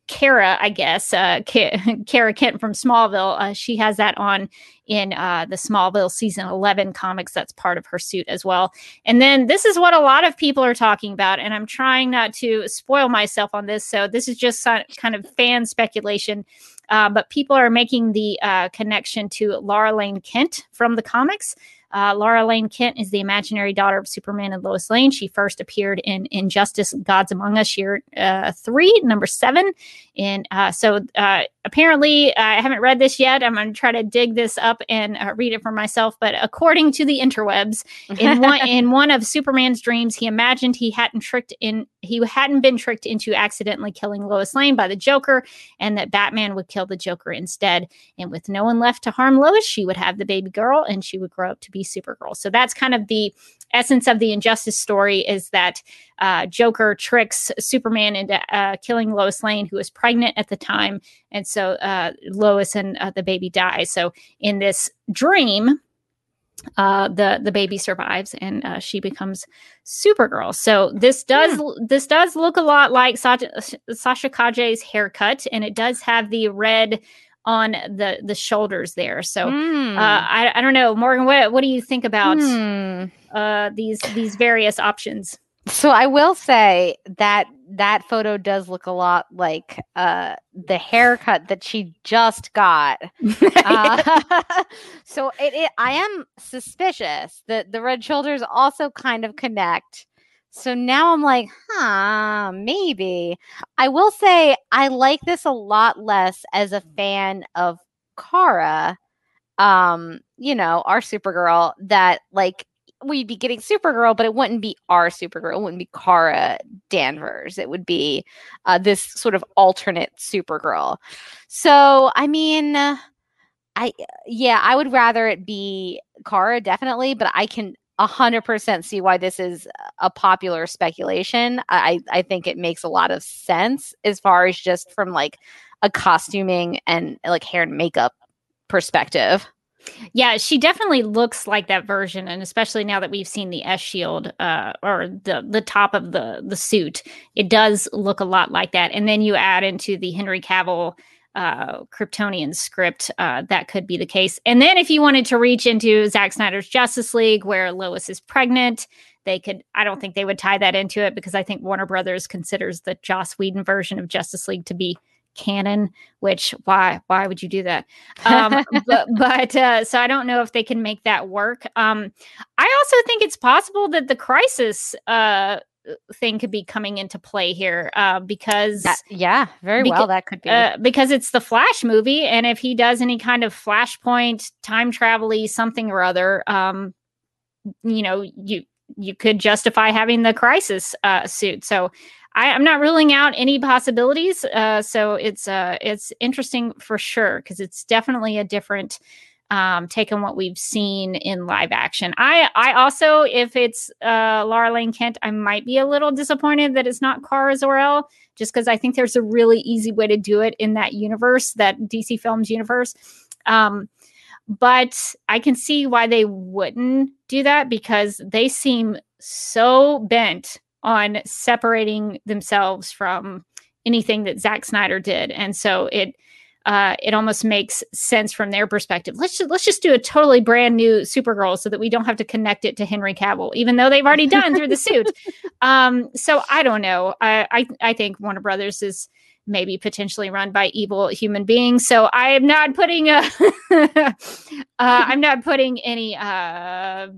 Kara, I guess, uh, <laughs> Kara Kent from Smallville, uh, she has that on in uh, the Smallville season 11 comics. That's part of her suit as well. And then this is what a lot of people are talking about. And I'm trying not to spoil myself on this. So this is just kind of fan speculation. Uh, but people are making the uh, connection to Lara Lane Kent from the comics. Uh, Lara Lane Kent is the imaginary daughter of Superman and Lois Lane. She first appeared in Injustice Gods Among Us year uh, three, number seven. And uh, so uh, apparently, I haven't read this yet. I'm going to try to dig this up and uh, read it for myself. But according to the interwebs, in <laughs> one, in one of Superman's dreams, he imagined he hadn't tricked in he hadn't been tricked into accidentally killing Lois Lane by the Joker, and that Batman would kill the Joker instead. And with no one left to harm Lois, she would have the baby girl, and she would grow up to be Supergirl. So that's kind of the essence of the injustice story is that uh, Joker tricks Superman into uh, killing Lois Lane, who was pregnant at the time, and so uh, Lois and uh, the baby die. So in this dream, uh, the the baby survives and uh, she becomes Supergirl. So this does this does look a lot like Sasha, Sasha Calle's haircut, and it does have the red on the the shoulders there. So Hmm. uh, I I don't know, Morgan. What what do you think about Hmm. uh, these these various options? So I will say that that photo does look a lot like uh, the haircut that she just got. <laughs> Uh, <laughs> so it, it, I am suspicious that the red shoulders also kind of connect. So now I'm like, huh, maybe. I will say I like this a lot less as a fan of Kara. Um, you know, our Supergirl that like we'd be getting Supergirl, but it wouldn't be our Supergirl. It wouldn't be Kara Danvers. It would be uh, this sort of alternate Supergirl. So, I mean, I yeah, I would rather it be Kara definitely, but I can a hundred percent see why this is a popular speculation. I I think it makes a lot of sense as far as just from like a costuming and like hair and makeup perspective. Yeah, she definitely looks like that version, and especially now that we've seen the S shield uh, or the the top of the the suit, it does look a lot like that. And then you add into the Henry Cavill uh, Kryptonian script, uh, that could be the case. And then if you wanted to reach into Zack Snyder's Justice League, where Lois is pregnant, they could. I don't think they would tie that into it because I think Warner Brothers considers the Joss Whedon version of Justice League to be canon which why why would you do that um <laughs> but, but uh so i don't know if they can make that work um i also think it's possible that the crisis uh thing could be coming into play here uh because That- yeah, very Beca- well that could be. uh, because it's the Flash movie, and if he does any kind of Flashpoint time travel something or other, um, you know, you you could justify having the Crisis uh, suit. So I, I'm not ruling out any possibilities. Uh, so it's uh, it's interesting for sure because it's definitely a different um, take on what we've seen in live action. I I also, if it's uh, Lara Lane Kent, I might be a little disappointed that it's not Kara Zor-El just because I think there's a really easy way to do it in that universe, that DC Films universe. Um, but I can see why they wouldn't do that because they seem so bent on separating themselves from anything that Zack Snyder did, and so it uh, it almost makes sense from their perspective. Let's just, let's just do a totally brand new Supergirl so that we don't have to connect it to Henry Cavill, even though they've already done through the suit. <laughs> Um, so I don't know. I, I I think Warner Brothers is maybe potentially run by evil human beings. So I am not putting a <laughs> uh, I'm not putting any uh,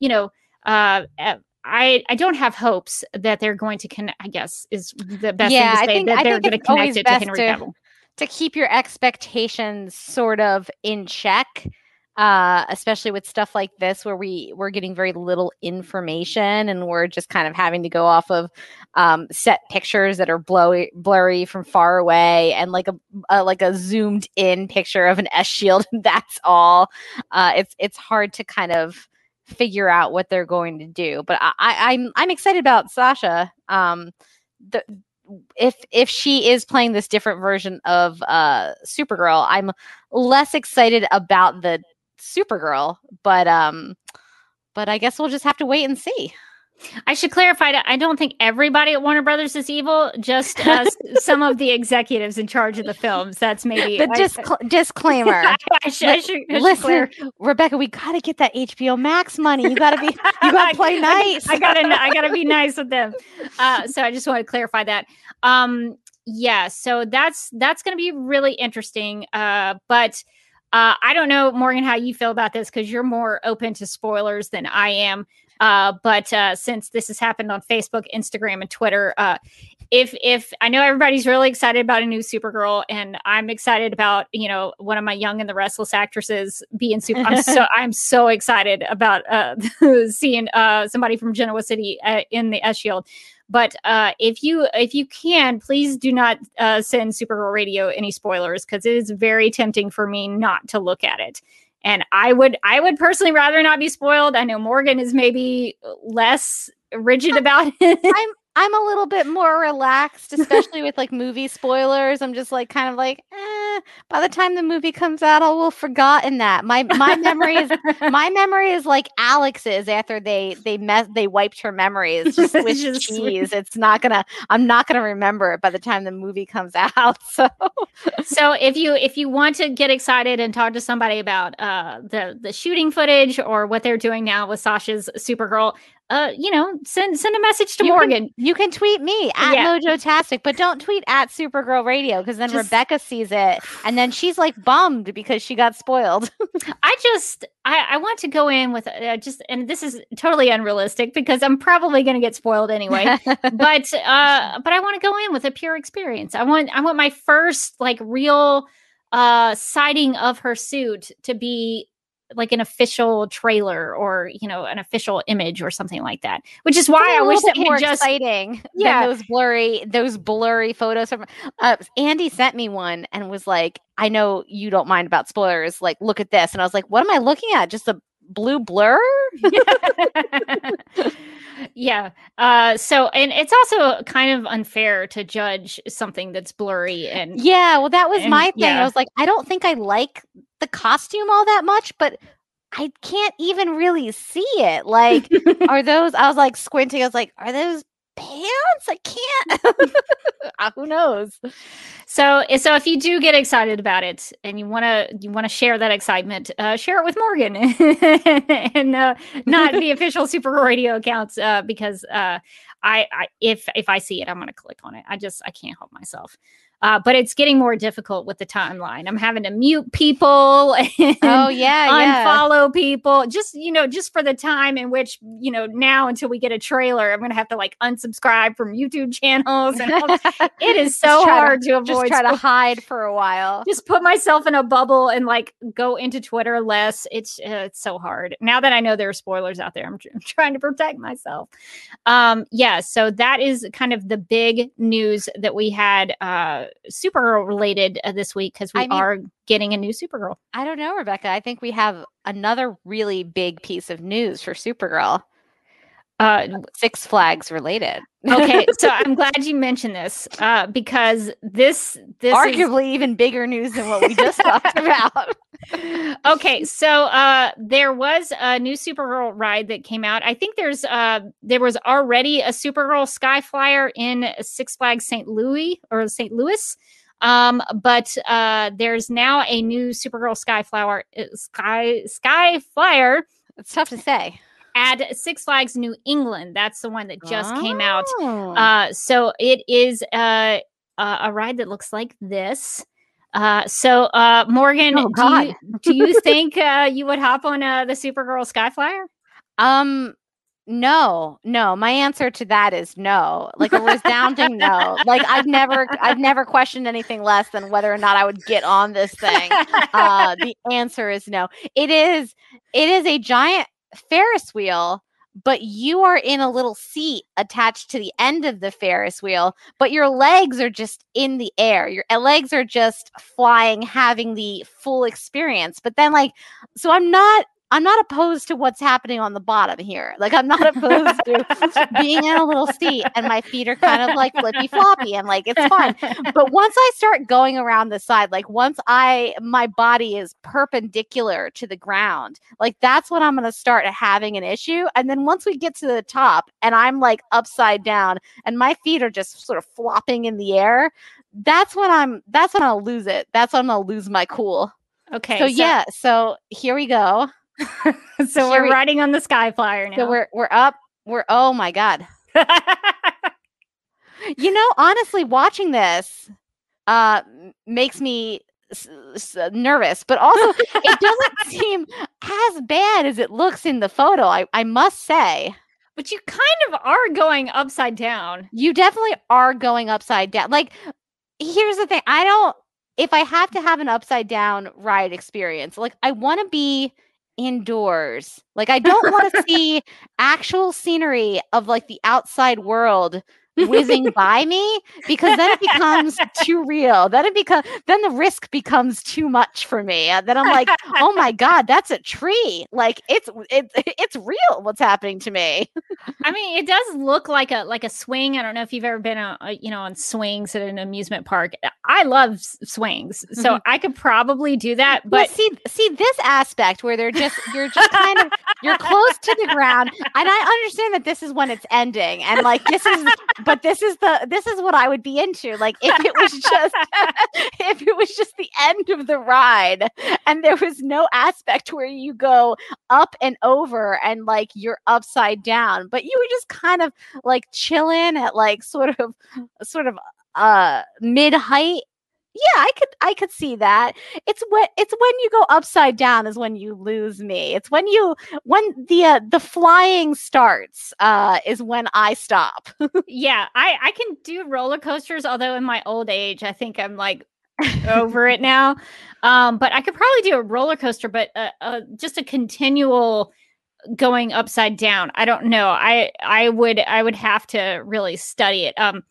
you know uh, uh, I I don't have hopes that they're going to connect. I guess is the best Yeah, thing to say think- that they're going to connect it to Henry Cavill. To keep your expectations sort of in check uh especially with stuff like this where we we're getting very little information and we're just kind of having to go off of um set pictures that are blurry blurry from far away and like a, a like a zoomed in picture of an S shield and <laughs> that's all. Uh it's it's hard to kind of figure out what they're going to do but I, I i'm i'm excited about sasha. Um the if if she is playing this different version of uh Supergirl, I'm less excited about the Supergirl, but um but I guess we'll just have to wait and see. I should clarify that I don't think everybody at Warner Brothers is evil, just uh, <laughs> some of the executives in charge of the films. That's maybe The I- disclaimer. I, <laughs> I should, I should, should Listen, Rebecca, we gotta get that HBO Max money. You gotta be <laughs> you gotta play nice. I, gotta I gotta be nice with them. Uh, so I just want to clarify that. Um, yeah, so that's that's gonna be really interesting. Uh, but uh, I don't know, Morgan, how you feel about this because you're more open to spoilers than I am. Uh, but uh, since this has happened on Facebook, Instagram, and Twitter, uh, if if I know everybody's really excited about a new Supergirl, and I'm excited about you know one of my Young and the Restless actresses being super. I'm so <laughs> I'm so excited about uh, <laughs> seeing uh, somebody from Genoa City uh, in the S Shield. But uh, if you if you can, please do not uh, send Supergirl Radio any spoilers because it is very tempting for me not to look at it. And I would I would personally rather not be spoiled. I know Morgan is maybe less rigid about it. I'm I'm a little bit more relaxed, <laughs> especially with like movie spoilers. I'm just like kind of like, eh, by the time the movie comes out, I will have forgotten that. My my memory is <laughs> my memory is like Alex's after they they met they wiped her memories <laughs> just with Just- cheese. It's not gonna I'm not gonna remember it by the time the movie comes out. So so if you if you want to get excited and talk to somebody about uh the the shooting footage or what they're doing now with Sasha's Supergirl, uh you know send send a message to You can- Morgan. you can tweet me at Yeah. Mojo but don't tweet at Supergirl Radio because then Just- Rebecca sees it and then she's like bummed because she got spoiled. <laughs> I just I, I want to go in with uh, just and this is totally unrealistic because I'm probably going to get spoiled anyway. <laughs> but uh but I want to go in with a pure experience. I want I want my first like real uh sighting of her suit to be like an official trailer or you know an official image or something like that. Which is why i wish that more just exciting Yeah. than those blurry those blurry photos from uh, Andy sent me one and was like, I know you don't mind about spoilers. Like, look at this. And I was like, what am I looking at? Just a blue blur? <laughs> yeah. Uh so and it's also kind of unfair to judge something that's blurry and Yeah, well, that was And- my thing. yeah. I was like, I don't think I like the costume all that much, but I can't even really see it. Like, <laughs> are those? I was like squinting. I was like, are those pants? I can't. Uh, <laughs> Who knows? So, eh, so if you do get excited about it and you want to, you want to share that excitement, uh, share it with Morgan <laughs> and uh, not the official Super Radio accounts, uh, because uh, I, I, if if I see it, I'm going to click on it. I just I can't help myself. Uh, but it's getting more difficult with the timeline. I'm having to mute people <laughs> and Oh yeah, yeah. unfollow people just you know just for the time in which you know now until we get a trailer i'm gonna have to like unsubscribe from youtube channels and all <laughs> it is so try to- hard to, avoid Just try to hide for a while. just put myself in a bubble and like go into twitter less it's uh, it's so hard now that i know there are spoilers out there i'm, tr- I'm trying to protect myself um yeah so that is kind of the big news that we had uh supergirl related uh, this week because we I mean- are getting a new supergirl I don't know, Rebecca. I think we have another really big piece of news for Supergirl. Uh Six Flags related. okay <laughs> so i'm glad you mentioned this uh because this this is- Arguably even bigger news than what we just talked <laughs> about. okay so uh there was a new supergirl ride that came out i think there's uh there was already a supergirl sky flyer in six flags st louis or st louis um but uh there's now a new supergirl sky flower uh, sky sky flyer It's tough to say. At six flags new england that's the one that just came out Oh. uh, so it is uh, uh, a ride that looks like this. Uh, so uh, Morgan, Oh, do you, do you <laughs> think uh, you would hop on uh, the Supergirl Skyflyer? Um, no, no. My answer to that is no. Like a resounding no. Like I've never, I've never questioned anything less than whether or not I would get on this thing. Uh, the answer is no. It is, it is a giant Ferris wheel, but you are in a little seat attached to the end of the Ferris wheel, but your legs are just in the air. Your uh, legs are just flying, having the full experience. But then, like, so I'm not. I'm not opposed to what's happening on the bottom here. Like I'm not opposed to being in a little seat and my feet are kind of like flippy floppy and like it's fun. But once I start going around the side, like once I my body is perpendicular to the ground, like that's when I'm going to start having an issue. And then once we get to the top and I'm like upside down and my feet are just sort of flopping in the air, that's when I'm that's when I'll lose it. That's when I'll lose my cool. Okay. so, yeah, so here we go. <laughs> So we're we- riding on the Skyflyer now. So we're we're up. We're oh my god. <laughs> You know, honestly, watching this uh makes me s- s- nervous, but also it doesn't <laughs> seem as bad as it looks in the photo. I I must say, but you kind of are going upside down. you definitely are going upside down. Like, here's the thing: I don't. If I have to have an upside down ride experience, like I want to be indoors. Like I don't want to <laughs> see actual scenery of like the outside world whizzing <laughs> by me because then it becomes too real. Then it becomes then the risk becomes too much for me. And then I'm like, oh my god, that's a tree. Like it's it, <laughs> it's real. What's happening to me? I mean, it does look like a like a swing. I don't know if you've ever been a, a you know on swings at an amusement park. I love swings, so I could probably do that. Mm-hmm. Well, But see see this aspect where they're just you're just kind of you're close to the ground, and I understand that this is when it's ending, and like this is but this is the this is what I would be into. Like if it was just <laughs> <laughs> if it was just the end of the ride and there was no aspect where you go up and over and like you're upside down, but you were just kind of like chilling at like sort of sort of uh mid height. Yeah, I could I could see that. It's when it's when you go upside down is when you lose me. It's when you when the uh, the flying starts uh is when I stop. <laughs> yeah, I I can do roller coasters. Although in my old age, I think I'm like over it <laughs> now. Um, but I could probably do a roller coaster, but uh, uh, just a continual going upside down. I don't know. I I would I would have to really study it. Um,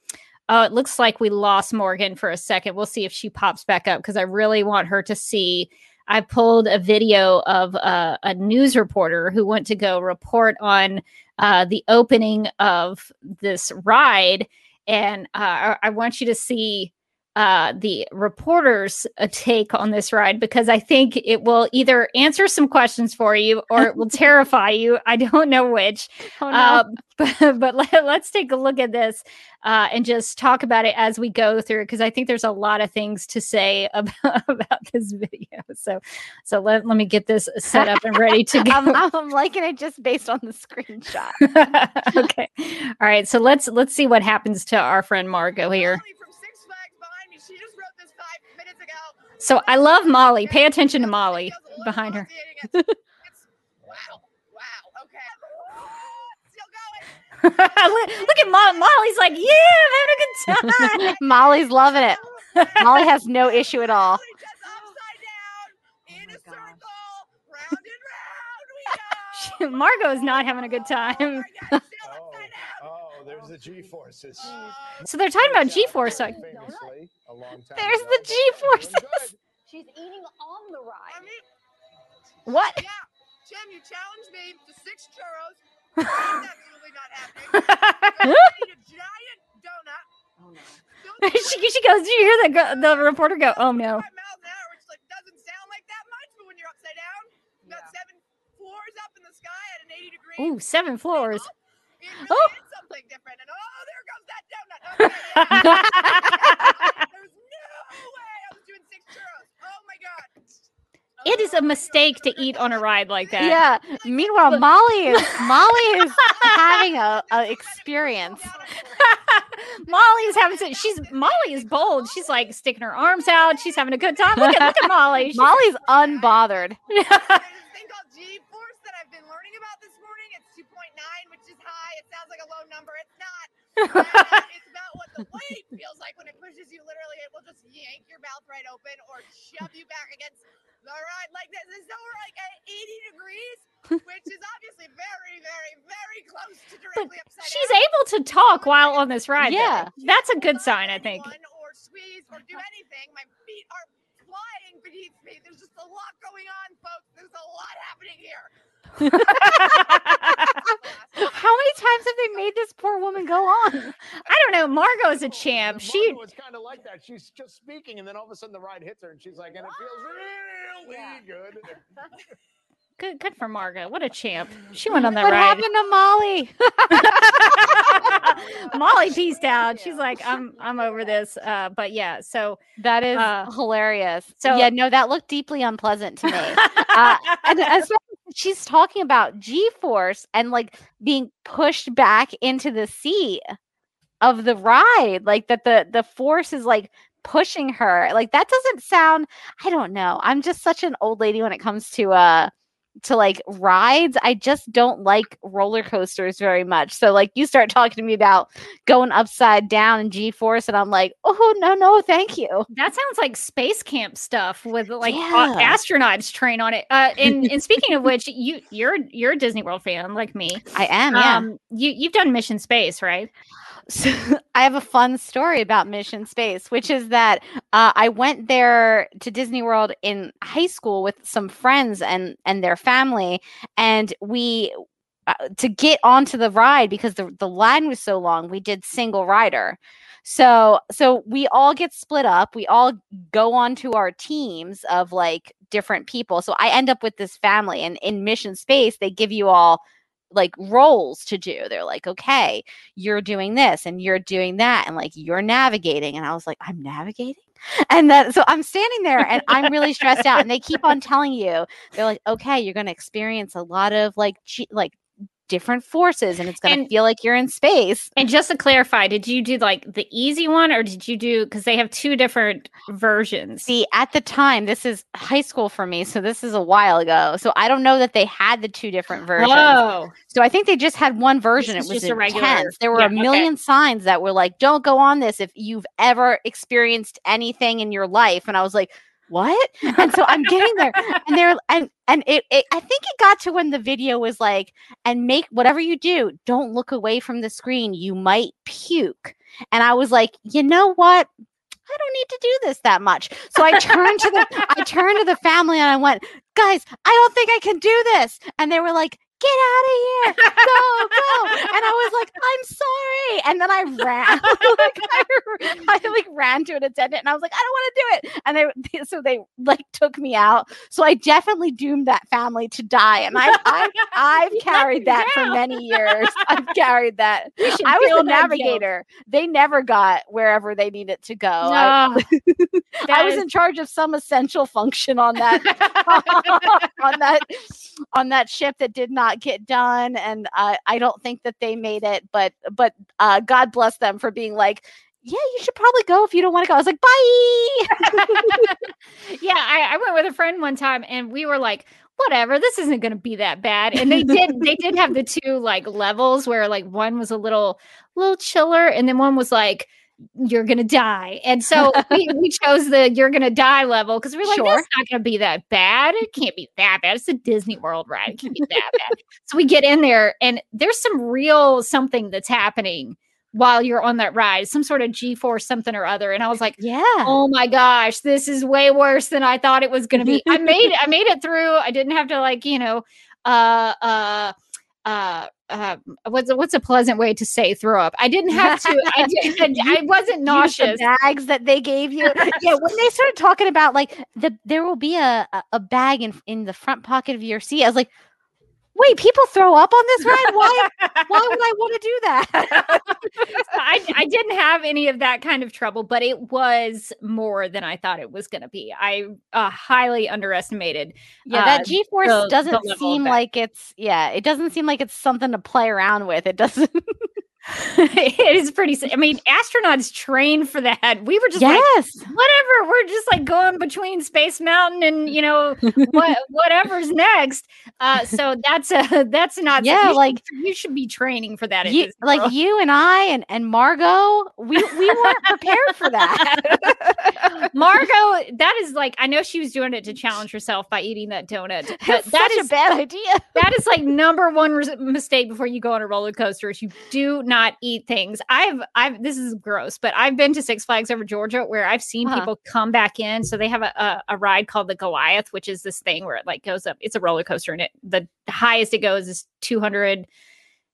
uh, it looks like we lost Morgan for a second. We'll see if she pops back up because I really want her to see. I pulled a video of uh, a news reporter who went to go report on uh, the opening of this ride, and uh, I want you to see uh, the reporter's uh, take on this ride because I think it will either answer some questions for you or it will <laughs> terrify you. I don't know which. Oh, no. Uh, <laughs> but but let, us take a look at this uh, and just talk about it as we go through because I think there's a lot of things to say <laughs> about, about this video. So so let, let me get this set up and ready to go. I'm, I'm liking it just based on the screenshot. okay. All right. So let's let's see what happens to our friend Margot here. So I love Molly. Pay attention to Molly behind her. look, <laughs> look at Mo- Molly's like, yeah, I'm having a good time. <laughs> Molly's loving it. Molly has no issue at all. <laughs> Margot is not having a good time. Oh, there's the G forces. So they're talking about G force. So Famously, a long time There's ago. the G forces. She's eating on the ride. What? Yeah, Tim, you challenged me to six churros. That's <laughs> absolutely not happening. I <laughs> eat a giant donut. Oh no. <laughs> she, she goes, Do you hear the, go- the reporter go, Oh no. miles an hour, which like doesn't sound like that much, but when you're upside down, you got seven floors up in the sky at an 80 degree. Ooh, seven floors. Really Oh. Is something different. And oh, there goes that donut. Okay. <laughs> There's no way I was doing six churros. Oh my god. Oh, it is a mistake to eat on a ride like that. Yeah. Meanwhile, Molly is Molly is having a, a <laughs> experience. <laughs> Molly's having some, she's Molly is bold. She's like sticking her arms out. She's having a good time. Look at look at Molly. She's- Molly's unbothered. There's this thing called G-force that I've been learning about this morning. It's 2.9, which is high. It sounds like a low number. It's not. <laughs> It's about what the weight feels like when it pushes you. Literally, it will just yank your mouth right open or shove you back against the ride like this. And so we're like at 80 degrees, which is obviously very, very, very close to directly upside She's down. able to talk while on this ride. though. Yeah. That's a good sign, I think. Or squeeze or do anything. My feet are flying beneath me. There's just a lot going on, folks. There's a lot happening here. <laughs> <laughs> How many times have they made this poor woman go on? I don't know. Margot is a champ. She Margot is kind of like that. She's just speaking, and then all of a sudden the ride hits her, and she's like, and it feels really good. <laughs> good good for Margot. What a champ. She went on <laughs> that What ride. What happened to Molly? <laughs> Molly pieced out. She's like, I'm I'm over this. Uh, but yeah, so That is Uh, hilarious. so- yeah, no, that looked deeply unpleasant to me. uh, and as well, she's talking about G-force and like being pushed back into the seat of the ride, like that the the force is like pushing her. Like that doesn't sound. I don't know. I'm just such an old lady when it comes to uh to like rides. I just don't like roller coasters very much. So like you start talking to me about going upside down in G-force, and I'm like, oh no no, thank you. that sounds like space camp stuff with like Yeah. astronauts train on it. Uh, and <laughs> and speaking of which, you you're you're a Disney World fan like me. I am. Yeah. Um, you you've done Mission Space, right? So <laughs> I have a fun story about Mission Space, which is that uh, I went there to Disney World in high school with some friends and and their family, and we uh, to get onto the ride because the the line was so long. We did single rider. So so we all get split up. We all go onto our teams of like different people. So I end up with this family and in Mission Space they give you all like roles to do. They're like, okay, you're doing this and you're doing that, and like you're navigating. And I was like, I'm navigating. <laughs> And that so I'm standing there and I'm really stressed out. And they keep on telling you, they're like, okay, you're gonna experience a lot of like like different forces and it's gonna feel like you're in space. And just to clarify, did you do like the easy one or did you do because they have two different versions? See, at the time, this is high school for me, so this is a while ago. So I don't know that they had the two different versions. Whoa. So I think they just had one version. It was just a regular- intense. There were Yeah, a million signs that were like, "Don't go on this if you've ever experienced anything in your life." And I was like, "What?" And so I'm getting there, and they're and and it, it. I think it got to when the video was like, "And make whatever you do, don't look away from the screen. You might puke." And I was like, "You know what?" I don't need to do this that much. So I turned to the I turned to the family and I went, guys, I don't think I can do this. And they were like, get out of here. Go, go. And I was like, I'm sorry. And then I ran. <laughs> like, I, I like ran to an attendant and I was like, I don't want to do it. And they so they like took me out. So I definitely doomed that family to die. And I I I've <laughs> carried that for many years. I've carried that. I was the navigator. They never got wherever they needed to go. I- No. <laughs> I That was is- in charge of some essential function on that on that on that ship that did not get done, and I I don't think that they made it. But but uh, God bless them for being like, yeah, you should probably go if you don't want to go. I was like, bye. <laughs> yeah, I, I went with a friend one time and we were like, whatever, this isn't gonna be that bad. And they did they did have the two like levels where like one was a little little chiller and then one was like you're gonna die. And so we, <laughs> we chose the you're gonna die level because we're like, Sure. that's not gonna be that bad. It can't be that bad. It's a Disney World ride. It can't be that bad. So we get in there and there's some real something that's happening while you're on that ride, some sort of G force something or other. And I was like, yeah. oh my gosh, this is way worse than I thought it was gonna be. I made I made it through. I didn't have to like, you know, uh uh uh uh, what's a, what's a pleasant way to say throw up? I didn't have to. <laughs> I, didn't, I wasn't nauseous. Bags that they gave you. <laughs> yeah, when they started talking about like the there will be a a- a bag in in the front pocket of your seat, I was like, wait, people throw up on this ride? Why? why would I want to do that? <laughs> I, I didn't have any of that kind of trouble, but it was more than I thought it was going to be. I uh, highly underestimated. Yeah, uh, that G force the- the doesn't of seem like it's yeah, it doesn't seem like it's something to play around with. It doesn't <laughs> it is pretty. I mean, astronauts train for that. We were just like, Yes. whatever. We're just like going between Space Mountain and you know what <laughs> whatever's next. Uh, so that's a that's not. Yeah, you should- like- you should be training for that. you, like you and I and, and Margot, we we weren't prepared for that. <laughs> <laughs> Margot, that is like I know she was doing it to challenge herself by eating that donut. But That's that such is a bad idea. that is like number one res- mistake before you go on a roller coaster is you do not eat things. I've I've this is gross, but I've been to Six Flags over Georgia where I've seen Uh-huh. people come back in. So they have a, a a ride called the Goliath, which is this thing where it like goes up. It's a roller coaster, and it the highest it goes is two hundred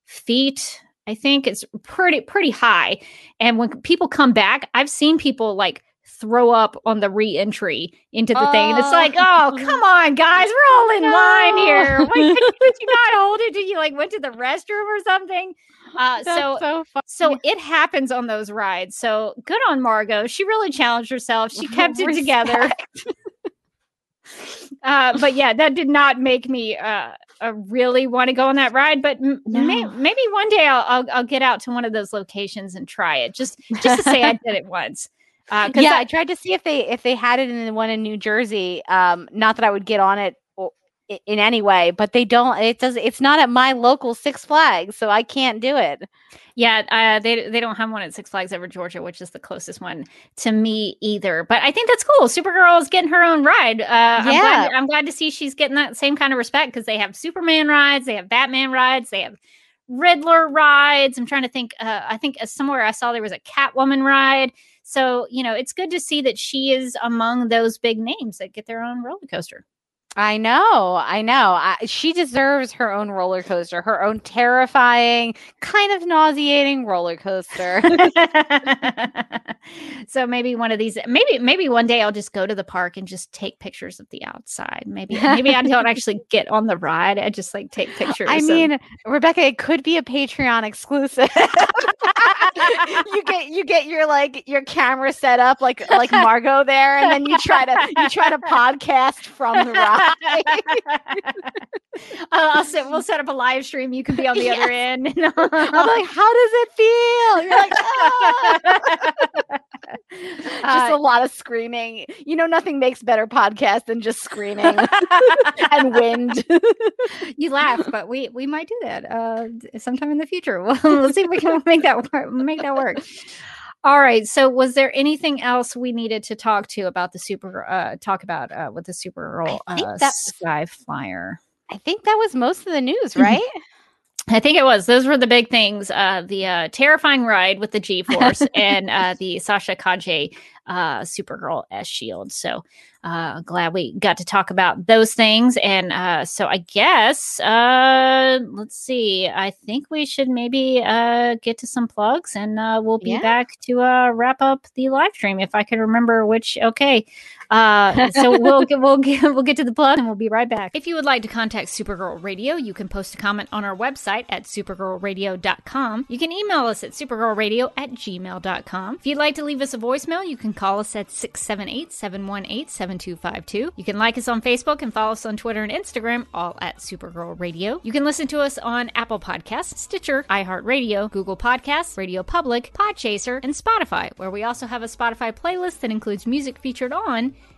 feet. I think it's pretty pretty high. And when people come back, I've seen people like throw up on the re-entry into the thing. And it's like, oh, come on, guys, we're all in line here. <laughs> Why could, could you not hold it till you like went to the restroom or something? Uh, <laughs> so so so it happens on those rides. So good on Margot. She really challenged herself. She <laughs> kept it together. <laughs> Uh, but yeah, that did not make me uh, uh, really want to go on that ride. But m- may- maybe one day I'll, I'll I'll get out to one of those locations and try it just just to say I did it once. Uh, yeah, I- I tried to see if they if they had it in the one in New Jersey. Um, not that I would get on it in any way, but they don't. It does. It's not at my local Six Flags, so I can't do it. Yeah, uh, they they don't have one at Six Flags over Georgia, which is the closest one to me either. But I think that's cool. Supergirl is getting her own ride. Uh, I'm, glad, Yeah. I'm glad to see she's getting that same kind of respect because they have Superman rides, they have Batman rides, they have Riddler rides. I'm trying to think. Uh, I think uh, somewhere I saw there was a Catwoman ride. So you know, it's good to see that she is among those big names that get their own roller coaster. I know, I know. I, she deserves her own roller coaster, her own terrifying, kind of nauseating roller coaster. <laughs> so maybe one of these, maybe maybe one day I'll just go to the park and just take pictures of the outside. Maybe maybe I don't actually <laughs> get on the ride. I just like take pictures. I of- mean, Rebecca, it could be a Patreon exclusive. <laughs> you get you get your like your camera set up like like Margot there, and then you try to you try to podcast from the ride. <laughs> I'll, set, we'll set up a live stream. You can be on the other end. I'm like, how does it feel? You're like, "Ah." <laughs> just a lot of screaming. You know, nothing makes better podcast than just screaming <laughs> and wind. you laugh, but we we might do that uh, sometime in the future. We'll, we'll see if we can make that work. Make that work. All right. So, was there anything else we needed to talk to about the super? Uh, talk about uh, with the Supergirl I think uh, that- Sky Flyer? I think that was most of the news, right? I think it was. Those were the big things. Uh, the uh, terrifying ride with the G Force <laughs> and uh, the Sasha Calle uh, Supergirl S Shield. So uh, glad we got to talk about those things. And uh, so I guess uh, let's see. I think we should maybe uh, get to some plugs, and uh, we'll be Yeah. back to uh, wrap up the live stream if I can remember which. Okay. Uh, so we'll get, we'll get we'll get to the plug and we'll be right back. If you would like to contact Supergirl Radio, you can post a comment on our website at supergirlradio.com. You can email us at supergirlradio at gmail.com. If you'd like to leave us a voicemail, you can call us at 678-718-7252. You can like us on Facebook and follow us on Twitter and Instagram, all at Supergirl Radio. You can listen to us on Apple Podcasts, Stitcher, iHeartRadio, Google Podcasts, Radio Public, Podchaser, and Spotify, where we also have a Spotify playlist that includes music featured on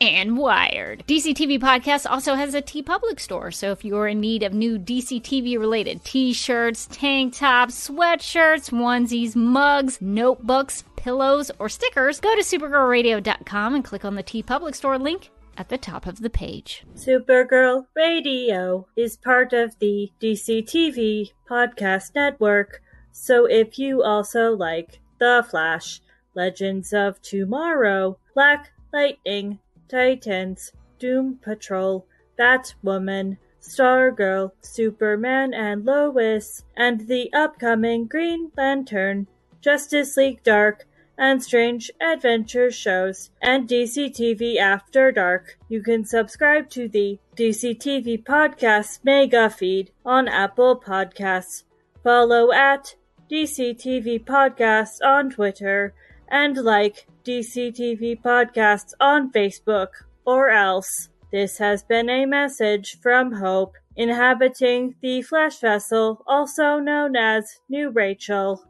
and Wired. DC TV Podcast also has a TeePublic store, so if you're in need of new DC TV related t shirts, tank tops, sweatshirts, onesies, mugs, notebooks, pillows, or stickers, go to supergirlradio.com and click on the TeePublic store link at the top of the page. Supergirl Radio is part of the DC TV podcast network, so if you also like The Flash, Legends of Tomorrow, Black Lightning, Titans, Doom Patrol, Batwoman, Stargirl, Superman and Lois, and the upcoming Green Lantern, Justice League Dark, and Strange Adventure shows, and DC TV After Dark. You can subscribe to the DC TV Podcast Mega Feed on Apple Podcasts. Follow at DC TV Podcasts on Twitter and like DC TV Podcasts on Facebook or else. This has been a message from Hope, inhabiting the Flash Vessel, also known as New Rachel.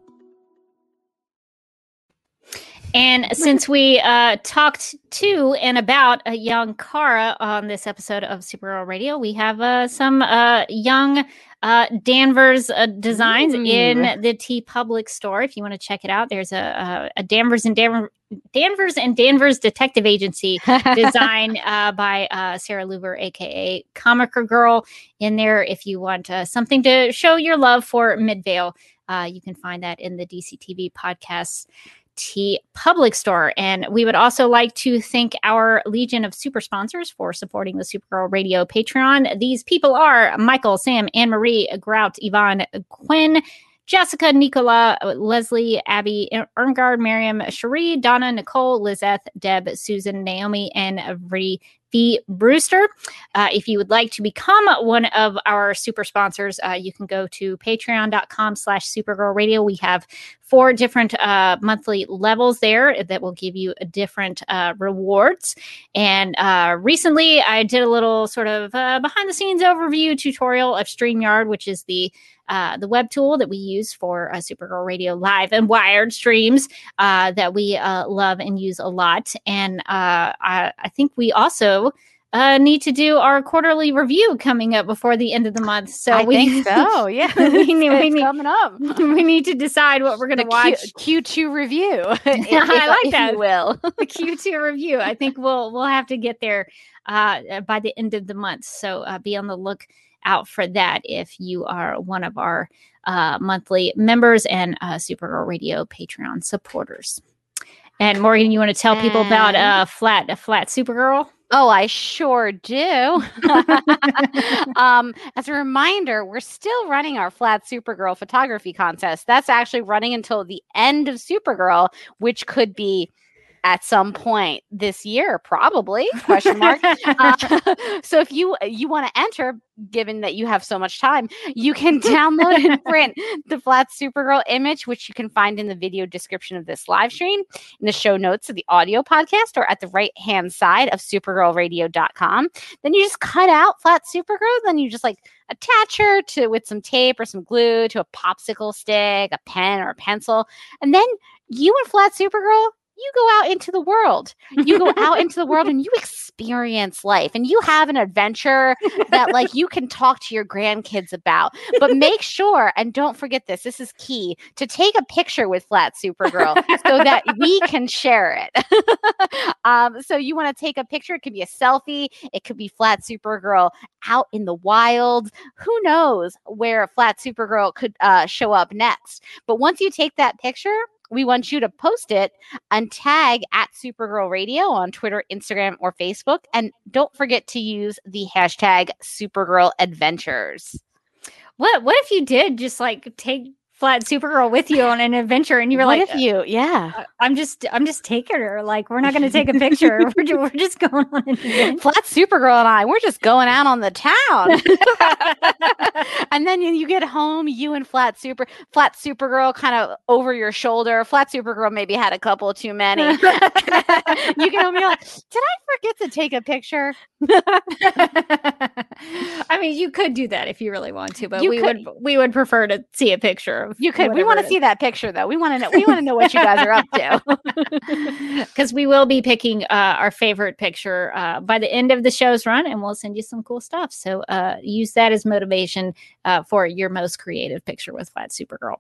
And <laughs> since we uh, talked to and about a young Kara on this episode of Supergirl Radio, we have uh, some uh, young uh, Danvers uh, designs Ooh. in the TeePublic store. If you want to check it out, there's a, a, Danvers and Danvers. Danvers and Danvers Detective Agency <laughs> design uh, by uh, Sarah Luber, aka Comic Girl, in there. If you want uh, something to show your love for Midvale, uh, you can find that in the DC TV podcasts Public Store. And we would also like to thank our Legion of Super Sponsors for supporting the Supergirl Radio Patreon. These people are Michael, Sam, Anne Marie, Grout, Yvonne, Quinn. Jessica, Nicola, Leslie, Abby, Erngard, Miriam, Cherie, Donna, Nicole, Lizeth, Deb, Susan, Naomi, and Vri V. Brewster. Uh, if you would like to become one of our super sponsors, uh, you can go to patreon.com slash supergirl radio. We have four different uh, monthly levels there that will give you different uh, rewards. And uh, recently, I did a little sort of uh, behind the scenes overview tutorial of StreamYard, which is the uh, the web tool that we use for uh, Supergirl Radio Live and Wired streams uh, that we uh, love and use a lot. And uh, I, I think we also uh, need to do our quarterly review coming up before the end of the month. So I we think <laughs> so. Yeah, <laughs> we, need, we, need, coming up. <laughs> we need to decide what we're going to watch. Q, Q2 review. if- I like if that. Will. the Q2 review. I think we'll we'll have to get there uh, by the end of the month. So uh, be on the look out for that if you are one of our uh, monthly members and uh, Supergirl Radio Patreon supporters. And Morgan, you want to tell people about uh, flat a flat Supergirl? Oh, I sure do. <laughs> um, as a reminder, we're still running our flat Supergirl photography contest. That's actually running until the end of Supergirl, which could be at some point this year, probably question mark. <laughs> Uh, <laughs> so if you you want to enter, given that you have so much time, you can <laughs> download and print the flat Supergirl image, which you can find in the video description of this live stream, in the show notes of the audio podcast, or at the right hand side of supergirlradio.com. Then you just cut out flat Supergirl, then you just like attach her to with some tape or some glue to a popsicle stick, a pen or a pencil, and then you and flat Supergirl you go out into the world. You go out into the world <laughs> and you experience life and you have an adventure that like you can talk to your grandkids about. But make sure and don't forget this. This is key to take a picture with Flat Supergirl so that we can share it. <laughs> um, so you want to take a picture. It could be a selfie. It could be Flat Supergirl out in the wild. Who knows where Flat Supergirl could uh, show up next? But once you take that picture, we want you to post it and tag at Supergirl Radio on Twitter, Instagram, or Facebook. And don't forget to use the hashtag Supergirl Adventures. What what if you did just like take flat Supergirl with you on an adventure and you were what like if you, yeah, "Uh, I'm just I'm just taking her. Like we're not going to take a picture. <laughs> we're, ju- we're just going on an adventure. Flat Supergirl and I, we're just going out on the town. <laughs> and then you, you get home, you and Flat Super, Flat Supergirl kind of over your shoulder. Flat Supergirl maybe had a couple too many. <laughs> you get home, you're like, did I forget to take a picture? I mean, you could do that if you really want to, but You we could- would we would prefer to see a picture of You could. We want to is. see that picture though. We want to know. We want to know what you guys are up to. <laughs> <laughs> because we will be picking uh, our favorite picture uh, by the end of the show's run, and we'll send you some cool stuff. So uh, use that as motivation uh, for your most creative picture with Flat Supergirl.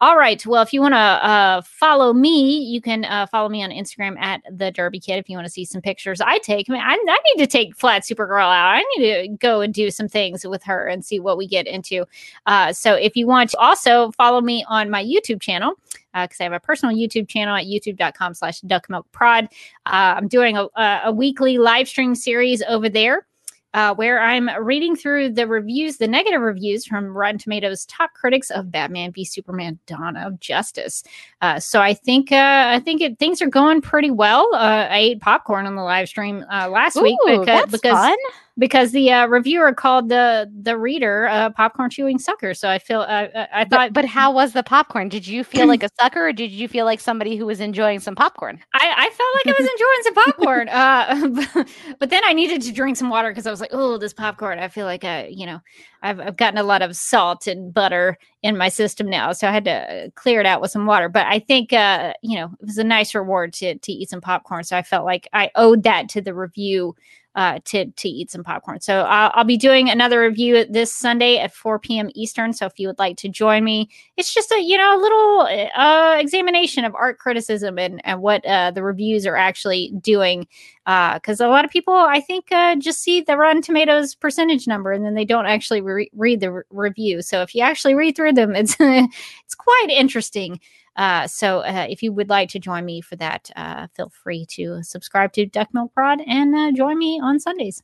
All right. Well, if you want to uh, follow me, you can uh, follow me on Instagram at the Derby Kid. If you want to see some pictures I take, I mean, I, I need to take Flat Supergirl out. I need to go and do some things with her and see what we get into. Uh, so if you want to also follow me on my YouTube channel, because I have a personal YouTube channel at youtube.com slash duckmilkprod. Uh, I'm doing a, a, weekly live stream series over there. Uh, where I'm reading through the reviews, the negative reviews from Rotten Tomatoes top critics of Batman v Superman: Dawn of Justice. Uh, so I think uh, I think it, things are going pretty well. Uh, I ate popcorn on the live stream uh, last week because because. Because the uh, reviewer called the the reader a popcorn chewing sucker. So I feel uh, I- I thought, But, but how was the popcorn? Did you feel like a <clears throat> sucker, or did you feel like somebody who was enjoying some popcorn? I, I felt like I was enjoying some popcorn. <laughs> Uh, <laughs> but then I needed to drink some water because I was like, oh, this popcorn. I feel like I, you know, I've, I've gotten a lot of salt and butter in my system now, so I had to clear it out with some water. But I think, uh, you know, it was a nice reward to to eat some popcorn. So I felt like I owed that to the review uh, to to eat some popcorn. So I'll, I'll be doing another review this Sunday at 4 p.m. Eastern. So if you would like to join me, it's just a you know a little uh, examination of art criticism and and what uh, the reviews are actually doing. Because a lot of people, I think, uh, just see the Rotten Tomatoes percentage number and then they don't actually re- read the re- review. So if you actually read through them, <laughs> it's it's quite interesting. Uh, so uh, if you would like to join me for that, uh, feel free to subscribe to Duck Milk Prod and uh, join me on Sundays.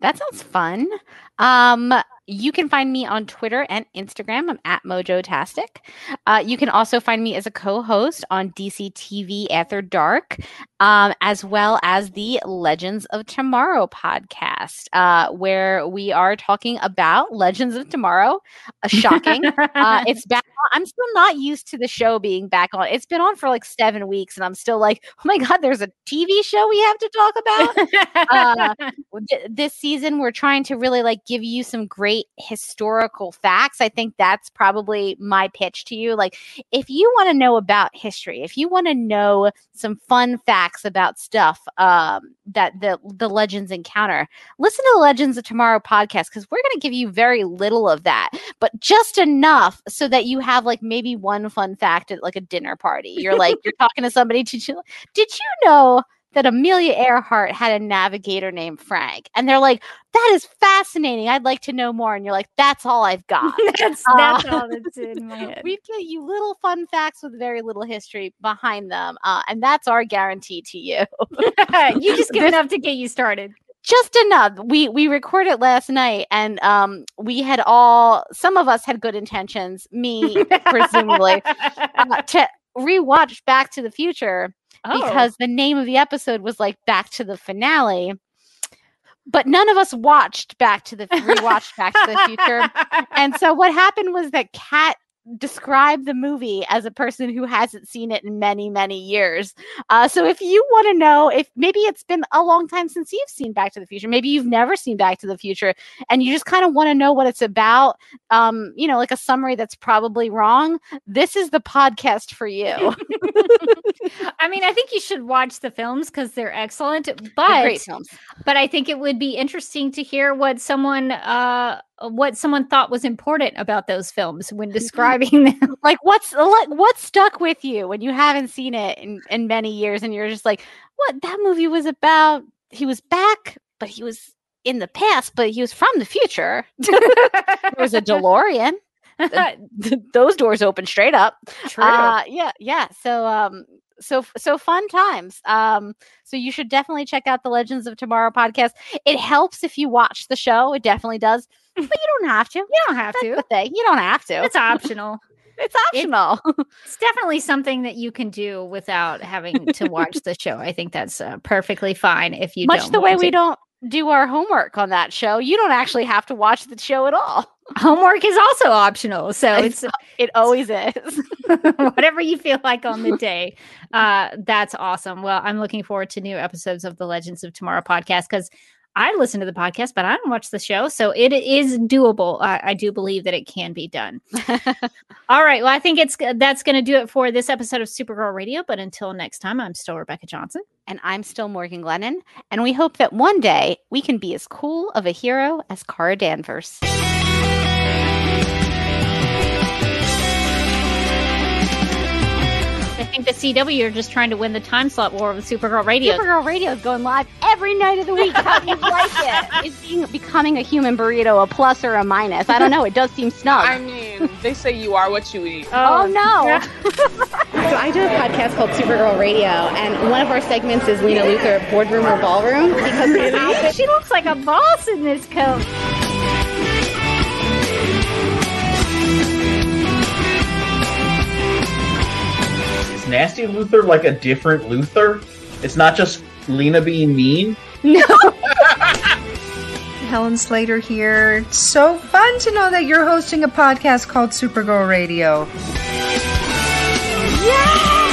That sounds fun. Um, you can find me on Twitter and Instagram. I'm at Mojotastic. Uh, you can also find me as a co-host on DC TV After Dark, um, as well as the Legends of Tomorrow podcast, uh, where we are talking about Legends of Tomorrow. Uh, shocking. uh, <laughs> it's back. I'm still not used to the show being back on. It's been on for like seven weeks, and I'm still like, oh my god, there's a TV show we have to talk about. <laughs> uh, th- this season, we're trying to really like give you some great historical facts. I think that's probably my pitch to you. Like, if you want to know about history, if you want to know some fun facts about stuff um, that the the legends encounter, listen to the Legends of Tomorrow podcast because we're going to give you very little of that, but just enough so that you have like maybe one fun fact at like a dinner party. You're like you're talking to somebody. Did you did you know? That Amelia Earhart had a navigator named Frank. And they're like, that is fascinating. I'd like to know more. And you're like, that's all I've <laughs> got. that's that's all that's in my <laughs> head. We give you little fun facts with very little history behind them. Uh, and that's our guarantee to you. <laughs> you just give enough to get you started just enough. We we recorded last night, and um, we had all some of us had good intentions, me presumably, uh, to rewatch Back to the Future Oh. because the name of the episode was like Back to the Finale. But none of us watched Back to the <laughs> rewatched Back to the Future, and so what happened was that Kat described the movie as a person who hasn't seen it in many many years. Uh, so if you want to know if maybe it's been a long time since you've seen Back to the Future, maybe you've never seen Back to the Future, and you just kind of want to know what it's about, um, you know, like a summary that's probably wrong. This is the podcast for you. <laughs> I mean, I think you should watch the films because they're excellent. They're But films. but I think it would be interesting to hear what someone uh what someone thought was important about those films when describing <laughs> them. like what's like what stuck with you when you haven't seen it in, in many years and you're just like what? That movie was about he was back but he was in the past but he was from the future. <laughs> There was a delorean. <laughs> Those doors open straight up. True. uh, yeah yeah. So um so so fun times um so you should definitely check out the legends of tomorrow podcast it helps if you watch the show it definitely does <laughs> but you don't have to you don't have That's to. the thing you don't have to It's optional. <laughs> it's optional <laughs> It's definitely something that you can do without having to watch the show. I think that's uh, perfectly fine if you much the way we to. don't do our homework on that show you don't actually have to watch the show at all Homework is also optional, so it's it always is <laughs> <laughs> whatever you feel like on the day. Uh, that's awesome. Well, I'm looking forward to new episodes of the Legends of Tomorrow podcast because I listen to the podcast, but I don't watch the show, so it is doable. I, I do believe that it can be done. <laughs> All right. Well, I think it's that's going to do it for this episode of Supergirl Radio. But until next time, I'm still Rebecca Johnson. and i'm still morgan glennon and we hope that one day we can be as cool of a hero as kara danvers think the CW are just trying to win the time slot war with Supergirl Radio. Supergirl Radio is going live every night of the week. How do you <laughs> like it? Is being, becoming a human burrito a plus or a minus? I don't know. It does seem snug. I mean, they say you are what you eat. oh, oh no. <laughs> So I do a podcast called Supergirl Radio, and one of our segments is Lena Luthor Boardroom or Ballroom because this outfit she looks like a boss in this coat. Is Nasty Luthor like a different Luthor? It's not just Lena being mean. No. <laughs> Helen Slater here. It's so fun to know that you're hosting a podcast called Supergirl Radio. Yeah!